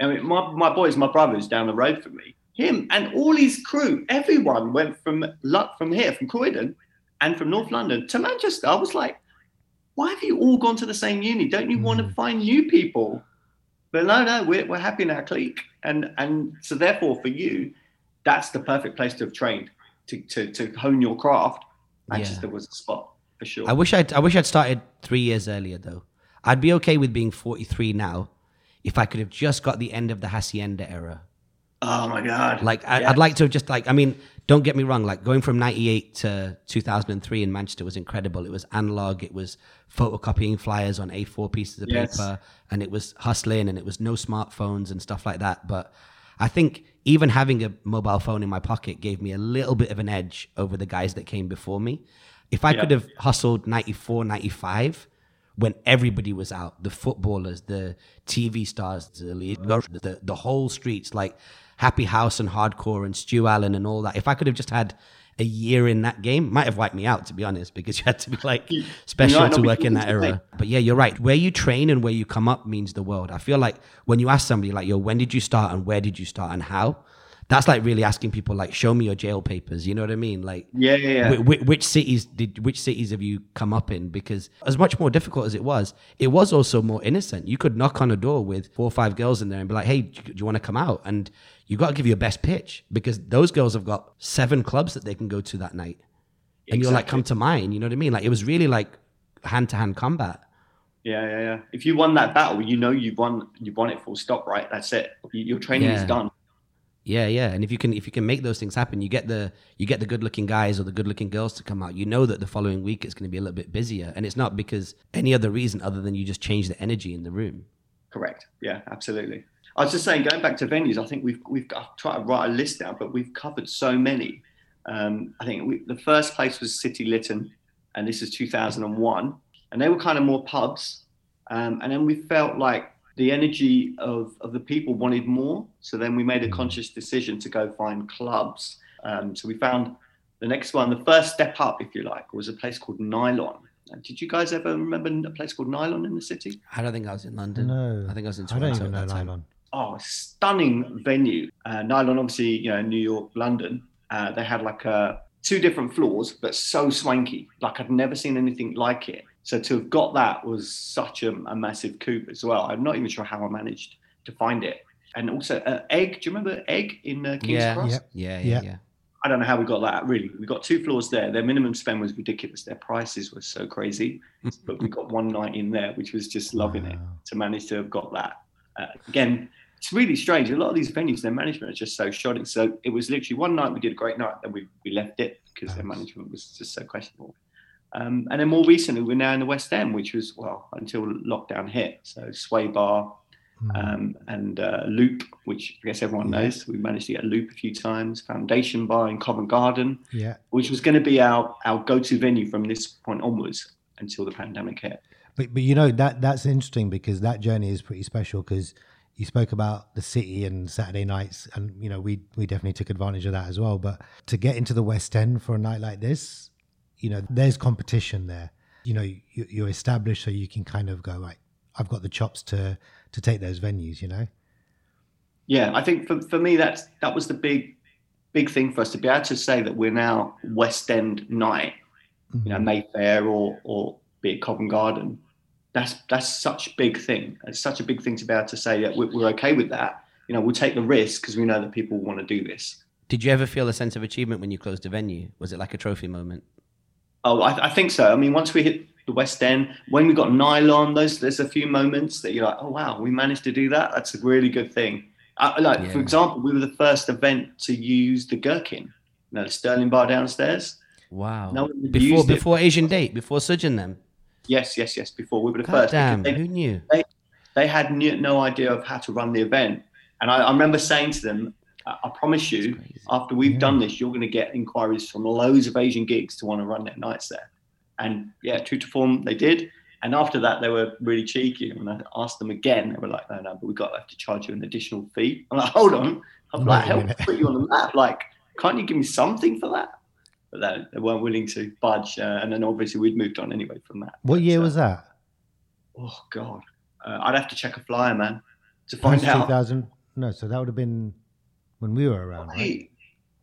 [SPEAKER 3] I mean, my, my boys, my brothers down the road from me, him and all his crew, everyone went from Lu- from here, from Croydon and from North London to Manchester. I was like, why have you all gone to the same uni? Don't you want to hmm. find new people? But no, no, we're, we're happy in our clique. And, and so, therefore, for you, that's the perfect place to have trained to, to, to hone your craft.
[SPEAKER 1] Yeah.
[SPEAKER 3] Manchester was the spot for sure.
[SPEAKER 1] I wish I'd, I wish I'd started three years earlier though. I'd be okay with being 43 now if I could have just got the end of the Hacienda era.
[SPEAKER 3] Oh my god!
[SPEAKER 1] Like I,
[SPEAKER 3] Yeah.
[SPEAKER 1] I'd like to have just like I mean, don't get me wrong. Like going from '98 to 2003 in Manchester was incredible. It was analog. It was photocopying flyers on A4 pieces of
[SPEAKER 3] Yes.
[SPEAKER 1] paper, and it was hustling, and it was no smartphones and stuff like that. But I think even having a mobile phone in my pocket gave me a little bit of an edge over the guys that came before me. If I
[SPEAKER 3] Yeah.
[SPEAKER 1] could have hustled 94, 95, when everybody was out, the footballers, the TV stars, the, the, the whole streets, like Happy House and Hardcore and Stu Allan and all that. If I could have just had a year in that game, might have wiped me out, to be honest, because you had to be like special
[SPEAKER 3] might
[SPEAKER 1] to work in that era. But yeah, you're right. Where you train and where you come up means the world. I feel like when you ask somebody like, yo, when did you start and where did you start and how? That's like really asking people like, show me your jail papers. You know what I mean? Like,
[SPEAKER 3] Yeah, yeah, yeah.
[SPEAKER 1] Wh- wh- which cities did which cities have you come up in because as much more difficult as it was it was also more innocent you could knock on a door with four or five girls in there and be like hey do you, do you want to come out and you got to give your best pitch because those girls have got seven clubs that they can go to that night and you're like come to mine you know what i mean like it was really like hand-to-hand combat
[SPEAKER 3] Yeah, yeah, yeah. If you won that battle, you know you've won. You've won it. Full stop. Right. That's it. Your training is done.
[SPEAKER 1] Yeah, yeah. And if you can if you can make those things happen, you get the you get the good looking guys or the good looking girls to come out. You know that the following week it's going to be a little bit busier. And it's not because any other reason other than you just change the energy in the room.
[SPEAKER 3] Correct. Yeah, absolutely. I was just saying, going back to venues, I think we've we've got, tried to write a list down, but we've covered so many. Um, I think we, the first place was City Lytton, and this is 2001, and they were kind of more pubs. Um, and then we felt like the energy of, of the people wanted more, so then we made a conscious decision to go find clubs. Um, so we found the next one, the first step up, if you like, was a place called Nylon. Uh, Did you guys ever remember a place called Nylon in the city?
[SPEAKER 1] I don't think I was in London.
[SPEAKER 2] No,
[SPEAKER 1] I think I was in Toronto.
[SPEAKER 2] I don't even know
[SPEAKER 1] at time.
[SPEAKER 2] nylon.
[SPEAKER 3] Oh, stunning venue. Uh, Nylon, obviously, you know, New York, London. Uh, they had like uh, two different floors, but so swanky. Like I'd never seen anything like it. So to have got that was such a, a massive coup as well. I'm not even sure how I managed to find it. and also uh, Egg. Do you remember Egg in uh, King's
[SPEAKER 1] Yeah.
[SPEAKER 3] Cross?
[SPEAKER 1] Yeah,
[SPEAKER 2] Yeah.
[SPEAKER 1] yeah, yeah.
[SPEAKER 3] I don't know how we got that. Really, we got two floors there. Their minimum spend was ridiculous. Their prices were so crazy, (laughs) but we got one night in there, which was just loving it to manage to have got that. Uh, again, it's really strange. A lot of these venues, their management is just so shoddy. So it was literally one night we did a great night, then we, we left it because their management was just so questionable. Um, and then more recently, we're now in the West End, which was well until lockdown hit. So Sway Bar
[SPEAKER 2] Mm.
[SPEAKER 3] um, and uh, Loop, which I guess everyone
[SPEAKER 2] Yeah.
[SPEAKER 3] knows. We managed to get Loop a few times. Foundation Bar in Covent Garden,
[SPEAKER 2] yeah.
[SPEAKER 3] which was going to be our our go to venue from this point onwards until the pandemic hit.
[SPEAKER 2] But but you know that that's interesting because that journey is pretty special because you spoke about the city and Saturday nights and you know we we definitely took advantage of that as well. But to get into the West End for a night like this, you know, there's competition there. You know, you, you're established, so you can kind of go right. I've got the chops to to take those venues. You know.
[SPEAKER 3] Yeah, I think for, for me that's that was the big big thing for us to be able to say that we're now West End night, you know, mm-hmm. Mayfair or or be it Covent Garden. That's that's such a big thing. It's such a big thing to be able to say that we're, we're okay with that. You know, we'll take the risk because we know that people want to do this.
[SPEAKER 1] Did you ever feel a sense of achievement when you closed a venue? Was it like a trophy moment?
[SPEAKER 3] Oh, I, I think so. I mean, once we hit the West End, when we got Nylon, those there's a few moments that you're like, oh wow, we managed to do that. That's a really good thing. I, like for example, we were the first event to use the gherkin, you know, the Sterling Bar downstairs.
[SPEAKER 1] Wow.
[SPEAKER 3] No
[SPEAKER 1] before
[SPEAKER 3] it.
[SPEAKER 1] before Asian Date, before Sujin them.
[SPEAKER 3] Yes, yes, yes. Before we were the
[SPEAKER 1] God
[SPEAKER 3] first.
[SPEAKER 1] damn,
[SPEAKER 3] because
[SPEAKER 1] who knew?
[SPEAKER 3] They, they had no, no idea of how to run the event, and I, I remember saying to them, I, promise you, after we've
[SPEAKER 2] Yeah.
[SPEAKER 3] done this, you're going to get inquiries from loads of Asian gigs to want to run their nights there. And yeah, true to form, they did. And after that, they were really cheeky. And I asked them again. They were like, "No, no, but we've got to have to charge you an additional fee." I'm like, "Hold on, I'm
[SPEAKER 2] Wait
[SPEAKER 3] like, help put you on the map. Like, can't you give me something for that?" But they, they weren't willing to budge. Uh, and then obviously we'd moved on anyway from that.
[SPEAKER 2] What
[SPEAKER 3] But,
[SPEAKER 2] year was that?
[SPEAKER 3] Oh God, uh, I'd have to check a flyer, man, to find out.
[SPEAKER 2] 2000? No, so that would have been when we were around, right?
[SPEAKER 3] Wait,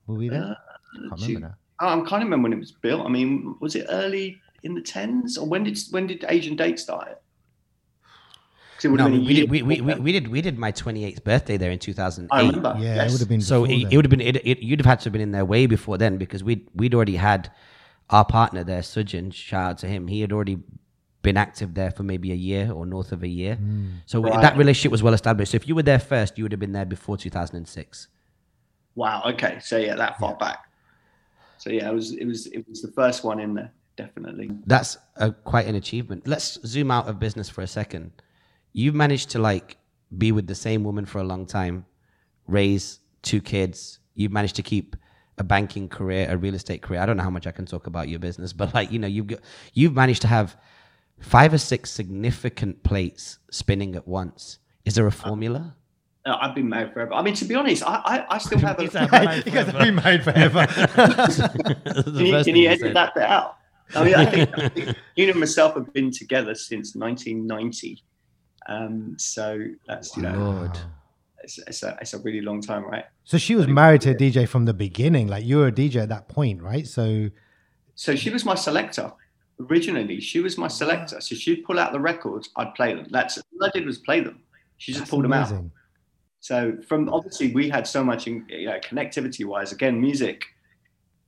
[SPEAKER 2] Were we there?
[SPEAKER 3] uh,
[SPEAKER 2] Can't remember
[SPEAKER 3] Oh, I can't remember when it was built. I mean, was it early in the tens, or when did when did Asian Date start? 'Cause it would
[SPEAKER 1] No,
[SPEAKER 3] have been a
[SPEAKER 1] we
[SPEAKER 3] year
[SPEAKER 1] did, we, we, we, we did we did my 28th birthday there in 2008.
[SPEAKER 3] I remember.
[SPEAKER 2] Yeah,
[SPEAKER 3] yes.
[SPEAKER 2] it would have been.
[SPEAKER 1] So it, it would have been it, it, you'd have had to have been in there way before then because we'd we'd already had our partner there, Sujin. Shout out to him. He had already been active there for maybe a year or north of a year.
[SPEAKER 2] Mm.
[SPEAKER 1] So
[SPEAKER 3] Right.
[SPEAKER 1] that relationship was well established. So if you were there first, you would have been there before 2006.
[SPEAKER 3] Wow. Okay. So yeah, that far back. So yeah, it was it was it was the first one in there, definitely.
[SPEAKER 1] That's a, quite an achievement. Let's zoom out of business for a second. You've managed to like be with the same woman for a long time, raise two kids. You've managed to keep a banking career, a real estate career. I don't know how much I can talk about your business, but like you know, you've got, you've managed to have five or six significant plates spinning at once. Is there a formula?
[SPEAKER 3] Uh, I've been married forever. I mean, to be honest, I I, I still (laughs) have a.
[SPEAKER 1] He's had-
[SPEAKER 2] you guys have been married forever. (laughs)
[SPEAKER 3] can you, can you edit that bit out? I mean, I think, I think you and myself have been together since 1990. Um, so that's you know,
[SPEAKER 1] Lord.
[SPEAKER 3] it's, it's a it's a really long time, right?
[SPEAKER 2] So she was married to a DJ from the beginning. Like you were a DJ at that point, right? So
[SPEAKER 3] So she was my selector originally. She was my selector. So she'd pull out the records, I'd play them. That's all I did was play them. She just
[SPEAKER 2] that's
[SPEAKER 3] pulled them out. So from obviously we had so much, in, you know, connectivity wise. Again, music.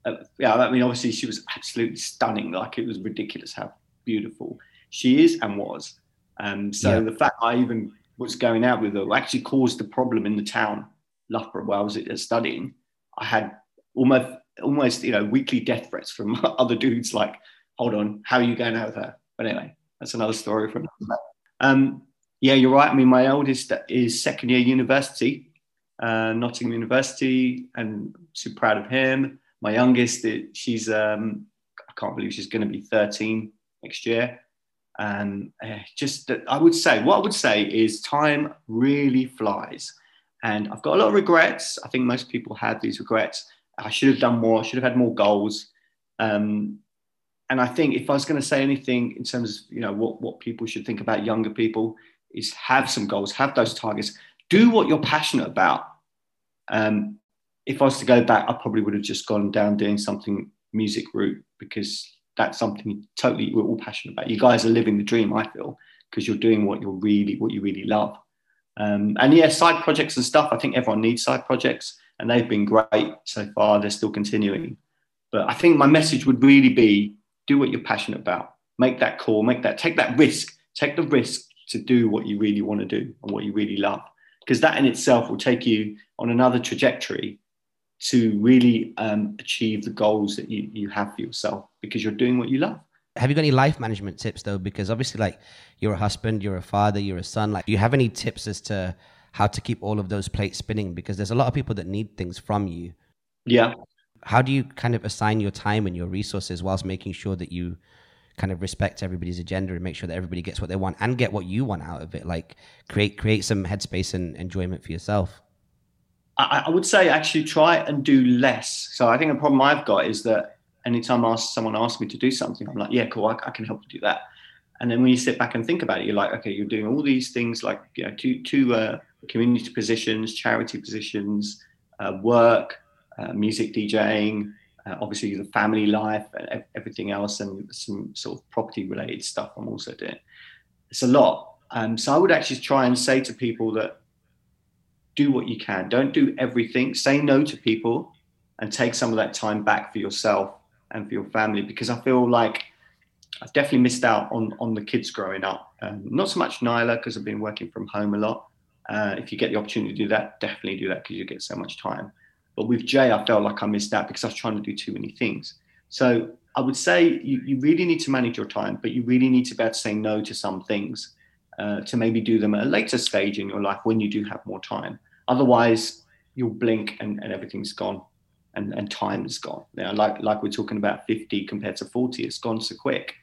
[SPEAKER 3] Uh, yeah, I mean, obviously she was absolutely stunning. Like it was ridiculous how beautiful she is and was. Um, so
[SPEAKER 1] Yeah.
[SPEAKER 3] the fact I even was going out with her actually caused the problem in the town, Loughborough, where I was uh, studying. I had almost almost you know weekly death threats from (laughs) other dudes like, "Hold on, how are you going out with her?" But anyway, that's another story from. Um, yeah, you're right. I mean, my eldest is second year university, uh, Nottingham University, and super proud of him. My youngest, she's um, I can't believe she's going to be 13 next year. And uh, just that I would say, what I would say is time really flies. And I've got a lot of regrets. I think most people have these regrets. I should have done more. I should have had more goals. Um, and I think if I was going to say anything in terms of you know what what people should think about younger people is have some goals, have those targets, do what you're passionate about. Um, if I was to go back, I probably would have just gone down doing something music route because that's something totally we're all passionate about. You guys are living the dream, I feel, because you're doing what you're really what you really love. Um, and yeah, side projects and stuff. I think everyone needs side projects, and they've been great so far. They're still continuing. But I think my message would really be do what you're passionate about. Make that call, make that, take that risk, take the risk to do what you really want to do and what you really love. Because that in itself will take you on another trajectory to really um, achieve the goals that you, you have for yourself because you're doing what you love.
[SPEAKER 1] Have you got any life management tips though? Because obviously, like you're a husband, you're a father, you're a son. Like, do you have any tips as to how to keep all of those plates spinning? Because there's a lot of people that need things from you.
[SPEAKER 3] Yeah.
[SPEAKER 1] How do you kind of assign your time and your resources whilst making sure that you kind of respect everybody's agenda and make sure that everybody gets what they want and get what you want out of it? Like create create some headspace and enjoyment for yourself.
[SPEAKER 3] I, I would say actually try and do less. So I think the problem I've got is that anytime ask, someone asks me to do something, I'm like, yeah, cool, I, I, can help you do that. And then when you sit back and think about it, you're like, okay, you're doing all these things like you know, two, two uh, community positions, charity positions, uh, work, uh, music DJing, uh, obviously the family life, and everything else, and some sort of property related stuff I'm also doing. It's a lot. Um, so I would actually try and say to people that do what you can. Don't do everything. Say no to people and take some of that time back for yourself and for your family because I feel like I've definitely missed out on on the kids growing up. Um, not so much Nyla because I've been working from home a lot. Uh, if you get the opportunity to do that, definitely do that because you get so much time. But with Jay, I felt like I missed out because I was trying to do too many things. So I would say you, you really need to manage your time, but you really need to be able to say no to some things uh, to maybe do them at a later stage in your life when you do have more time. Otherwise, you'll blink and, and everything's gone and, and time is gone. Now, like like we're talking about 50 compared to 40, it's gone so quick.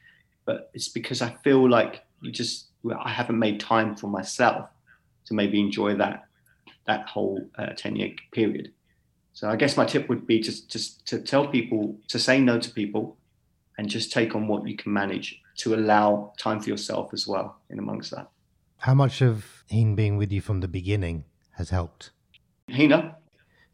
[SPEAKER 3] But it's because I feel like you just I haven't made time for myself to maybe enjoy that that whole uh, 10 year period. So I guess my tip would be just just to tell people to say no to people and just take on what you can manage to allow time for yourself as well in amongst that.
[SPEAKER 2] How much of Hina being with you from the beginning has helped?
[SPEAKER 3] Hina,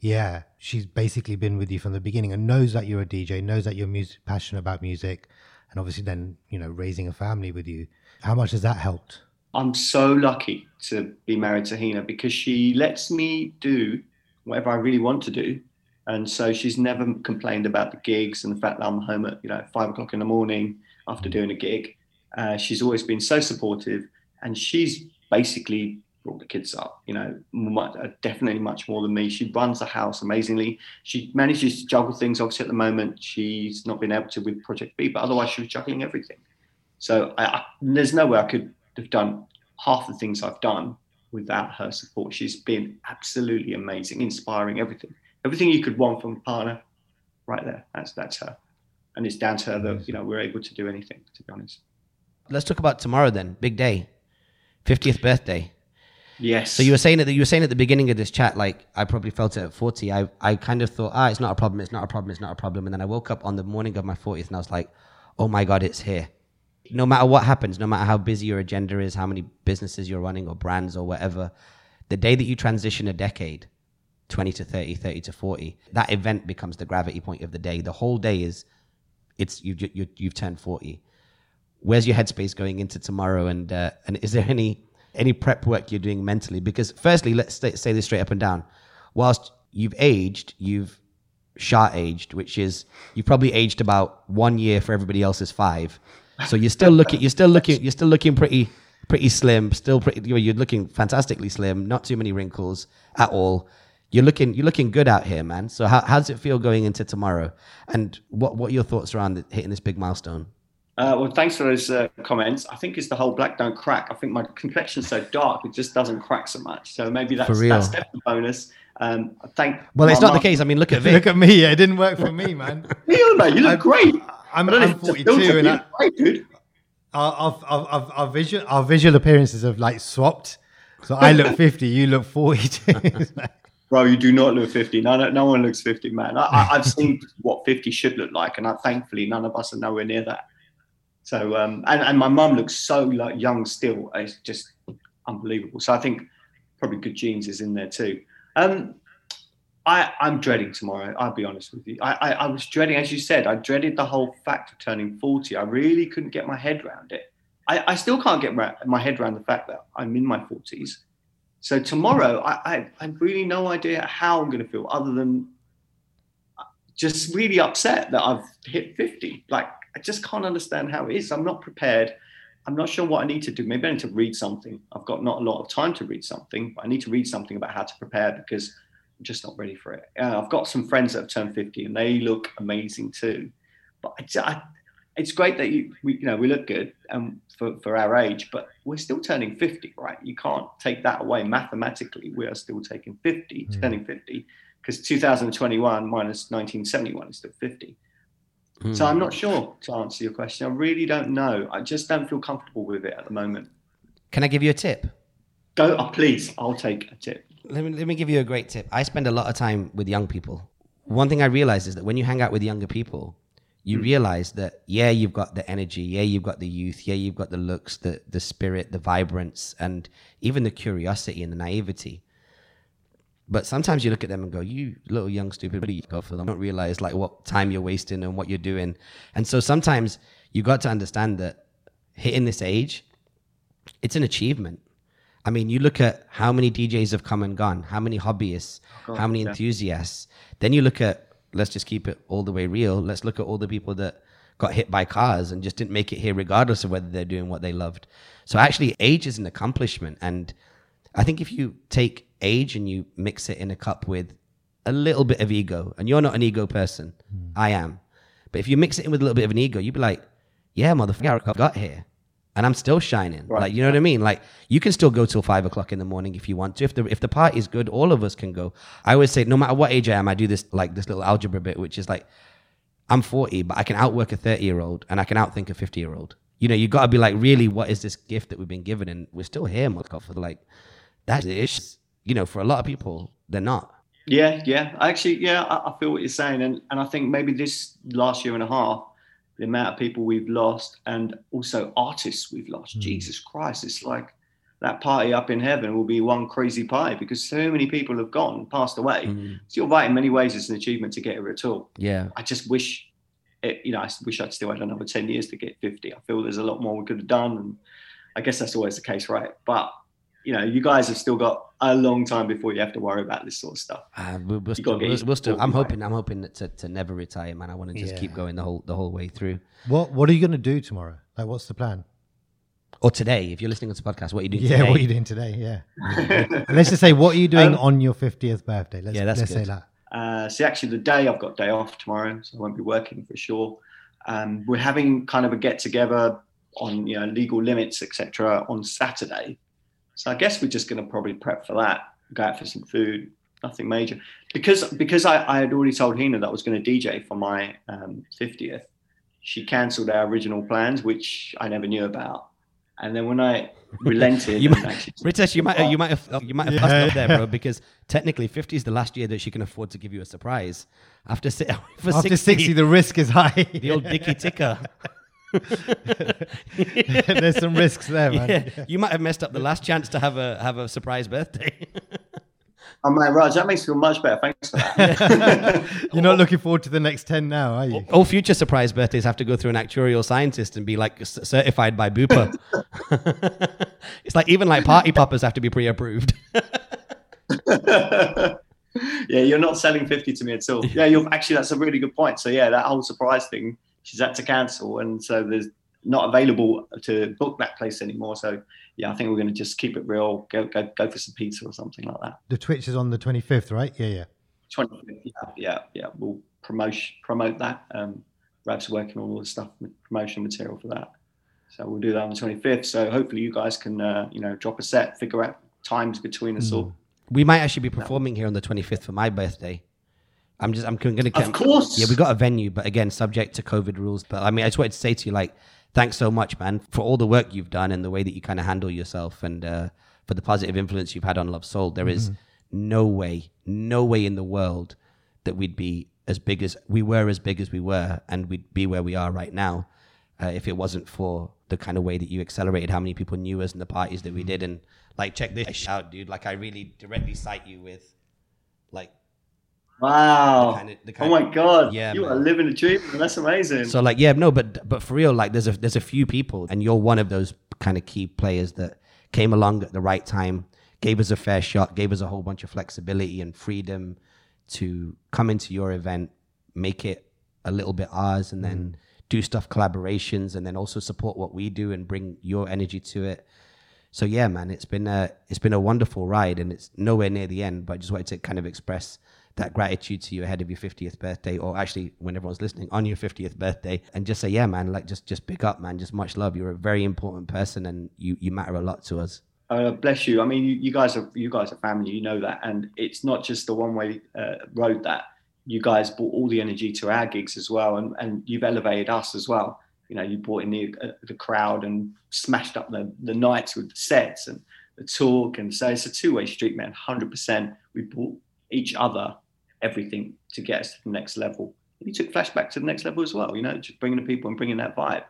[SPEAKER 2] yeah, she's basically been with you from the beginning and knows that you're a DJ, knows that you're music, passionate about music, and obviously then you know raising a family with you. How much has that helped?
[SPEAKER 3] I'm so lucky to be married to Hina because she lets me do whatever I really want to do, and so she's never complained about the gigs and the fact that I'm home at you know five o'clock in the morning after doing a gig. Uh, she's always been so supportive, and she's basically brought the kids up. You know, much, uh, definitely much more than me. She runs the house amazingly. She manages to juggle things. Obviously, at the moment, she's not been able to with Project B, but otherwise, she was juggling everything. So I, I, there's no way I could have done half the things I've done without her support. She's been absolutely amazing, inspiring, everything, everything you could want from a partner, right there. That's that's her, and it's down to her that you know we're able to do anything. To be honest.
[SPEAKER 1] Let's talk about tomorrow then. Big day, fiftieth birthday.
[SPEAKER 3] Yes.
[SPEAKER 1] So you were saying that you were saying at the beginning of this chat, like I probably felt it at forty. I I kind of thought, ah, it's not a problem. It's not a problem. It's not a problem. And then I woke up on the morning of my fortieth, and I was like, oh my god, it's here. No matter what happens, no matter how busy your agenda is, how many businesses you're running or brands or whatever, the day that you transition a decade, 20 to 30, 30 to 40, that event becomes the gravity point of the day. The whole day is, it's you, you you've turned 40. Where's your headspace going into tomorrow? And uh, and is there any any prep work you're doing mentally. Because firstly, let's say this straight up and down. Whilst you've aged, you've shot aged, which is you've probably aged about one year for everybody else's five. So you're still looking, you're still looking, you're still looking pretty, pretty slim. Still pretty, you're looking fantastically slim. Not too many wrinkles at all. You're looking, you're looking good out here, man. So how, how does it feel going into tomorrow? And what, what your thoughts around hitting this big milestone?
[SPEAKER 3] Uh, well, thanks for those uh, comments. I think it's the whole black don't crack. I think my complexion's so dark it just doesn't crack so much. So maybe that's that's definitely a bonus. Um, thank.
[SPEAKER 1] Well, it's not the case. I mean, look at Vik.
[SPEAKER 2] look at me. It didn't work for me, (laughs) man.
[SPEAKER 3] you, man, you look
[SPEAKER 2] I'm,
[SPEAKER 3] great.
[SPEAKER 2] I'm, I'm 42, and I, great, dude. Our, our, our, our, visual our visual appearances have like swapped. So I look (laughs) 50, you look 42. (laughs)
[SPEAKER 3] Bro, you do not look 50. No, no, no one looks 50, man. I, have seen what 50 should look like, and I, thankfully, none of us are nowhere near that. So um, and, and my mum looks so like young still. It's just unbelievable. So I think probably good genes is in there too. Um, I, I'm dreading tomorrow. I'll be honest with you. I, I, I, was dreading, as you said, I dreaded the whole fact of turning 40. I really couldn't get my head around it. I, I still can't get my head around the fact that I'm in my 40s So tomorrow, I, I, I have really no idea how I'm going to feel other than just really upset that I've hit 50. Like, I just can't understand how it is. I'm not prepared. I'm not sure what I need to do. Maybe I need to read something. I've got not a lot of time to read something, but I need to read something about how to prepare because I'm just not ready for it. Uh, I've got some friends that have turned 50 and they look amazing too. But I, I, it's great that you, we, you know, we look good and for, for our age, but we're still turning 50, right? You can't take that away mathematically. We are still taking 50, mm. turning 50, because 2021 minus 1971 is still 50. Mm. So I'm not sure to answer your question. I really don't know. I just don't feel comfortable with it at the moment.
[SPEAKER 1] Can I give you a tip?
[SPEAKER 3] Go, oh, please. I'll take a tip.
[SPEAKER 1] Let me let me give you a great tip. I spend a lot of time with young people. One thing I realize is that when you hang out with younger people, you mm. realize that yeah, you've got the energy, yeah, you've got the youth, yeah, you've got the looks, the the spirit, the vibrance, and even the curiosity and the naivety. But sometimes you look at them and go, "You little young stupid idiot!" for them. Don't realize like what time you're wasting and what you're doing. And so sometimes you got to understand that hitting this age, it's an achievement. I mean, you look at how many DJs have come and gone, how many hobbyists, oh, how many yeah. enthusiasts. Then you look at, let's just keep it all the way real. Let's look at all the people that got hit by cars and just didn't make it here, regardless of whether they're doing what they loved. So actually, age is an accomplishment. And I think if you take age and you mix it in a cup with a little bit of ego, and you're not an ego person, mm. I am. But if you mix it in with a little bit of an ego, you'd be like, yeah, motherfucker, I got here. And I'm still shining. Right. Like, you know what I mean? Like, you can still go till five o'clock in the morning if you want to. If the if the party's good, all of us can go. I always say, no matter what age I am, I do this like this little algebra bit, which is like, I'm 40, but I can outwork a 30 year old and I can outthink a 50 year old. You know, you got to be like, really, what is this gift that we've been given? And we're still here, motherfucker. Like, that is you know, for a lot of people, they're not.
[SPEAKER 3] Yeah, yeah. Actually, yeah, I, I feel what you're saying, and and I think maybe this last year and a half, the amount of people we've lost, and also artists we've lost. Mm. Jesus Christ, it's like that party up in heaven will be one crazy pie because so many people have gone, passed away. Mm. So you're right. In many ways, it's an achievement to get here at all.
[SPEAKER 1] Yeah.
[SPEAKER 3] I just wish, it, you know, I wish I'd still had another ten years to get fifty. I feel there's a lot more we could have done, and I guess that's always the case, right? But you know, you guys have still got a long time before you have to worry about this sort of stuff.
[SPEAKER 1] Uh, we'll, we'll still, we'll, we'll still, I'm hoping, I'm hoping to, to never retire, man. I want to just yeah. keep going the whole the whole way through.
[SPEAKER 2] What What are you going to do tomorrow? Like, what's the plan?
[SPEAKER 1] Or today, if you're listening to the podcast, what are you doing?
[SPEAKER 2] Yeah,
[SPEAKER 1] today?
[SPEAKER 2] what are you doing today? Yeah. (laughs) let's just say, what are you doing um, on your 50th birthday? Let's,
[SPEAKER 1] yeah, that's
[SPEAKER 2] let's
[SPEAKER 1] good.
[SPEAKER 2] say that.
[SPEAKER 3] Uh, see, actually, the day I've got day off tomorrow, so I won't be working for sure. Um, we're having kind of a get together on you know legal limits, etc. on Saturday. So I guess we're just going to probably prep for that, go out for some food, nothing major. Because because I, I had already told Hina that I was going to DJ for my um, 50th, she cancelled our original plans, which I never knew about. And then when I (laughs) relented,
[SPEAKER 1] you might, Ritesh, you might you might have you might have yeah. up there, bro, (laughs) because technically 50 is the last year that she can afford to give you a surprise. After, (laughs) for
[SPEAKER 2] After 60, 60, the risk is high.
[SPEAKER 1] The old Dicky ticker. (laughs)
[SPEAKER 2] There's some risks there, man.
[SPEAKER 1] Yeah, you might have messed up the last chance to have a have a surprise birthday. (laughs)
[SPEAKER 3] Oh man, Raj, that makes me feel much better. Thanks for that. (laughs)
[SPEAKER 2] You're not looking forward to the next ten now, are you?
[SPEAKER 1] All future surprise birthdays have to go through an actuarial scientist and be like certified by Bupa. it's like even like party poppers have to be pre-approved.
[SPEAKER 3] yeah, you're not selling fifty to me at all. Yeah, you're actually that's a really good point. So yeah, that whole surprise thing she's had to cancel, and so there's not available to book that place anymore. So yeah, I think we're going to just keep it real. Go go go for some pizza or something like that.
[SPEAKER 2] The Twitch is on the 25th, right? Yeah, yeah.
[SPEAKER 3] 25th, yeah, yeah, yeah. We'll promote promote that. Um, Rav's working on all the stuff, promotion material for that. So we'll do that on the 25th. So hopefully you guys can, uh, you know, drop a set, figure out times between us mm. all.
[SPEAKER 1] We might actually be performing here on the 25th for my birthday. I'm just I'm going to.
[SPEAKER 3] Of course.
[SPEAKER 1] Yeah, we got a venue, but again, subject to COVID rules. But I mean, I just wanted to say to you, like, thanks so much, man, for all the work you've done and the way that you kind of handle yourself, and uh, for the positive influence you've had on Lovesoul. There is mm-hmm. no way, no way in the world that we'd be as big as we were, as big as we were, and we'd be where we are right now, uh, if it wasn't for the kind of way that you accelerated how many people knew us and the parties that we did. And like, check this out, dude. Like, I really directly cite you with, like
[SPEAKER 3] Wow. The kind of, the kind oh my god. Yeah. You man. are living a dream. That's amazing.
[SPEAKER 1] So like yeah, no, but but for real, like there's a there's a few people and you're one of those kind of key players that came along at the right time, gave us a fair shot, gave us a whole bunch of flexibility and freedom to come into your event, make it a little bit ours, and then mm. do stuff collaborations, and then also support what we do and bring your energy to it. So yeah, man, it's been a it's been a wonderful ride, and it's nowhere near the end. But I just wanted to kind of express that gratitude to you ahead of your 50th birthday, or actually when everyone's listening on your 50th birthday, and just say, yeah, man, like just just pick up, man, just much love. You're a very important person, and you you matter a lot to us.
[SPEAKER 3] Uh, bless you. I mean, you, you guys are you guys are family. You know that, and it's not just the one way uh, road that you guys brought all the energy to our gigs as well, and and you've elevated us as well. You know, you brought in the uh, the crowd and smashed up the the nights with the sets and the talk, and so it's a two way street, man. Hundred percent. We brought each other everything to get us to the next level. You took flashback to the next level as well. You know, just bringing the people and bringing that vibe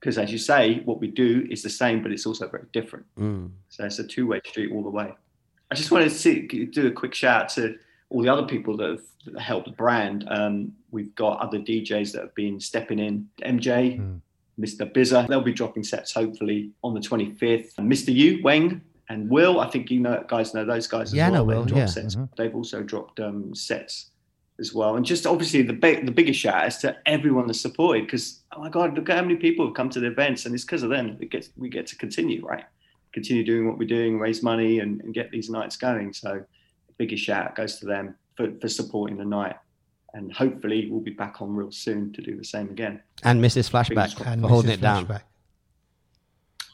[SPEAKER 3] because as you say, what we do is the same, but it's also very different.
[SPEAKER 1] Mm.
[SPEAKER 3] So it's a two-way street all the way. I just wanted to see, do a quick shout out to all the other people that have, that helped the brand. Um, we've got other DJs that have been stepping in. MJ,
[SPEAKER 2] Mm.
[SPEAKER 3] Mr. Bizza, they'll be dropping sets hopefully on the 25th. And Mr. U, Weng, and Will, I think you know guys know those guys as
[SPEAKER 1] Yeah,
[SPEAKER 3] well.
[SPEAKER 1] know
[SPEAKER 3] They've
[SPEAKER 1] Will, yeah.
[SPEAKER 3] sets.
[SPEAKER 2] Mhm.
[SPEAKER 3] They've also dropped um, sets as well. And just obviously the big, the biggest shout out is to everyone that's supported because oh my god, look at how many people have come to the events, and it's because of them that we get we get to continue, right? Continue doing what we're doing, raise money, and, and get these nights going. So the biggest shout out goes to them for, for supporting the night. And hopefully we'll be back on real soon to do the same again.
[SPEAKER 1] And Mrs. Flashback
[SPEAKER 3] Fingers
[SPEAKER 2] And
[SPEAKER 1] for holding
[SPEAKER 2] Mrs.
[SPEAKER 1] it down.
[SPEAKER 2] Flashback.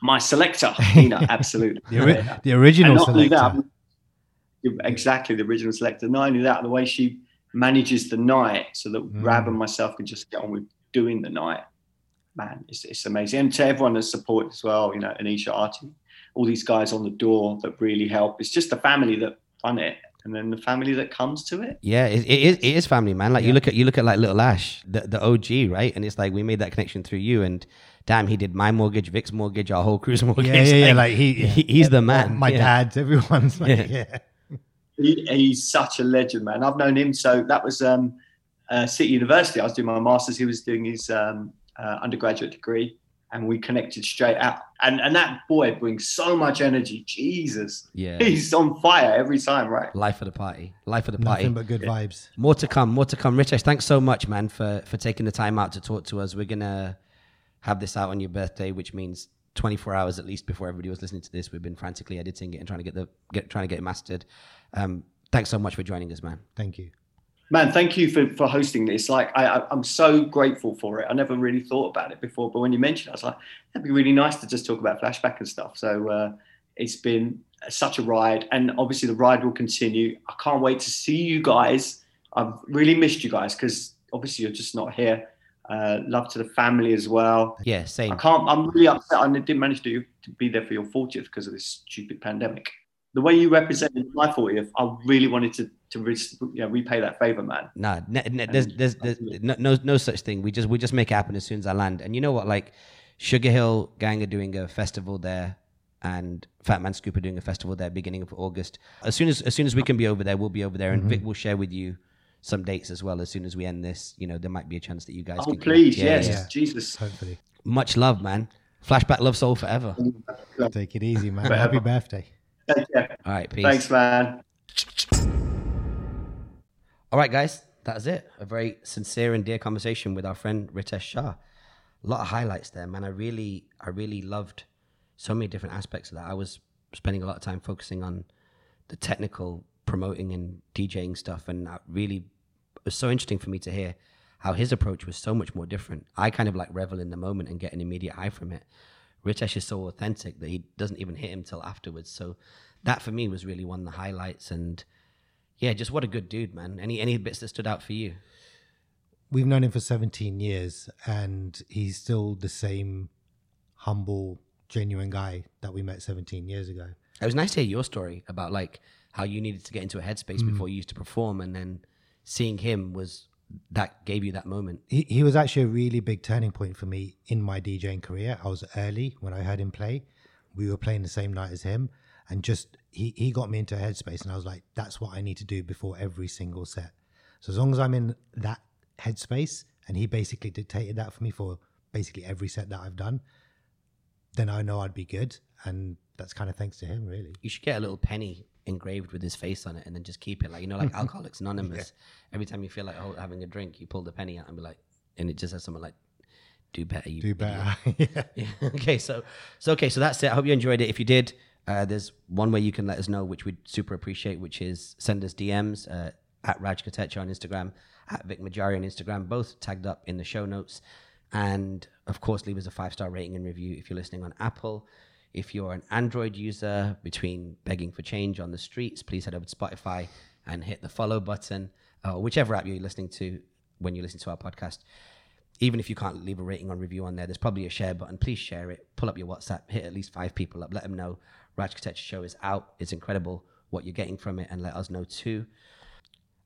[SPEAKER 3] My selector, (laughs) Nina, absolutely.
[SPEAKER 2] The, ori- the original
[SPEAKER 3] And not only
[SPEAKER 2] selector.
[SPEAKER 3] that, exactly the original selector. Not only that, the way she manages the night so that
[SPEAKER 2] Mm.
[SPEAKER 3] Rav and myself can just get on with doing the night. Man, it's, it's amazing. And to everyone that supported as well, you know, Anisha Artie, all these guys on the door that really help. It's just the family that run it and then the family that comes to it.
[SPEAKER 1] Yeah, it, it is. It is family, man. Like you look at you look at like little Ash, the the OG, right? And it's like we made that connection through you. And damn, he did my mortgage, Vik's mortgage, our whole crew's (laughs) mortgage.
[SPEAKER 2] Yeah, yeah, yeah. Like he,
[SPEAKER 1] he he's the man.
[SPEAKER 2] my
[SPEAKER 1] yeah.
[SPEAKER 2] dad, everyone's like,
[SPEAKER 1] Yeah.
[SPEAKER 2] yeah.
[SPEAKER 3] He, he's such a legend, man. I've known him. So that was um, uh, City University. I was doing my master's. He was doing his um, uh, undergraduate degree, and we connected straight out. And and that boy brings so much energy. Jesus,
[SPEAKER 1] Yeah,
[SPEAKER 3] he's on fire every time, right?
[SPEAKER 1] life of the party, life of the party.
[SPEAKER 2] Nothing but good vibes.
[SPEAKER 1] More to come, more to come. Ritesh, thanks so much, man, for for taking the time out to talk to us. We're gonna have this out on your birthday, which means 24 hours at least before everybody was listening to this. We've been frantically editing it and trying to get the get trying to get it mastered. Um, thanks so much for joining us, man.
[SPEAKER 2] Thank you.
[SPEAKER 3] Man, thank you for, for hosting this. Like, I, I, I'm so grateful for it. I never really thought about it before, but when you mentioned it, I was like, that'd be really nice to just talk about flashback and stuff. So uh, it's been such a ride, and obviously the ride will continue. I can't wait to see you guys. I've really missed you guys because obviously you're just not here. Uh, love to the family as well.
[SPEAKER 1] Yeah, same.
[SPEAKER 3] I can't. I'm really upset. I didn't manage to, to be there for your 40th because of this stupid pandemic. The way you represented my 40th, I really wanted to to re- you know, repay that favor, man.
[SPEAKER 1] Nah, there's there's, there's no, no no such thing. We just we just make it happen as soon as I land. And you know what? Like Sugarhill Gang are doing a festival there, and Fatman Scoop are doing a festival there beginning of August. As soon as as soon as we can be over there, we'll be over there, and Vik will share with you some dates as well. As soon as we end this, you know, there might be a chance that you guys.
[SPEAKER 3] Oh,
[SPEAKER 1] can
[SPEAKER 3] please, yes,
[SPEAKER 1] yeah.
[SPEAKER 3] Jesus.
[SPEAKER 2] Hopefully.
[SPEAKER 1] Much love, man. Flashback, love, soul forever.
[SPEAKER 2] Take it easy, man. Happy birthday.
[SPEAKER 3] Take care.
[SPEAKER 1] All right, peace.
[SPEAKER 3] Thanks, man.
[SPEAKER 1] All right, guys, that's it. A very sincere and dear conversation with our friend Ritesh Shah. A lot of highlights there, man. I really, I really loved so many different aspects of that. I was spending a lot of time focusing on the technical promoting and DJing stuff, and that really it was so interesting for me to hear how his approach was so much more different. I kind of like revel in the moment and get an immediate high from it. Ritesh is so authentic that he doesn't even hit him till afterwards. So that for me was really one of the highlights and yeah, just what a good dude, man. Any any bits that stood out for you?
[SPEAKER 2] We've known him for 17 years and he's still the same humble, genuine guy that we met 17 years ago.
[SPEAKER 1] It was nice to hear your story about like how you needed to get into a headspace hmm. before you used to perform, and then seeing him was that gave you that moment.
[SPEAKER 2] He, he was actually a really big turning point for me in my DJing career. I was early when I heard him play. We were playing the same night as him, and just he, he got me into a headspace, and I was like, that's what I need to do before every single set. So as long as I'm in that headspace, and he basically dictated that for me for basically every set that I've done, then I know I'd be good. And that's kind of thanks to him, really.
[SPEAKER 1] You should get a little penny engraved with his face on it, and then just keep it like you know, like (laughs) Alcoholics Anonymous. Every time you feel like oh, having a drink, you pull the penny out and be like, and it just has something like, "Do better, you
[SPEAKER 2] Do better. (laughs) (laughs) yeah.
[SPEAKER 1] Yeah. okay, so so okay, so that's it. I hope you enjoyed it. If you did, uh, there's one way you can let us know, which we'd super appreciate, which is send us DMs uh, at Raj Kotecha on Instagram, at Vik Morjaria on Instagram, both tagged up in the show notes. And of course, leave us a five star rating and review if you're listening on Apple. If you're an Android user between begging for change on the streets, please head over to Spotify and hit the follow button, or whichever app you're listening to when you listen to our podcast even if you can't leave a rating or review on there, there's probably a share button. Please share it. Pull up your WhatsApp. Hit at least five people up. Let them know Raj Kotecha Show is out. It's incredible what you're getting from it, and let us know too.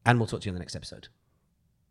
[SPEAKER 1] And we'll talk to you in the next episode.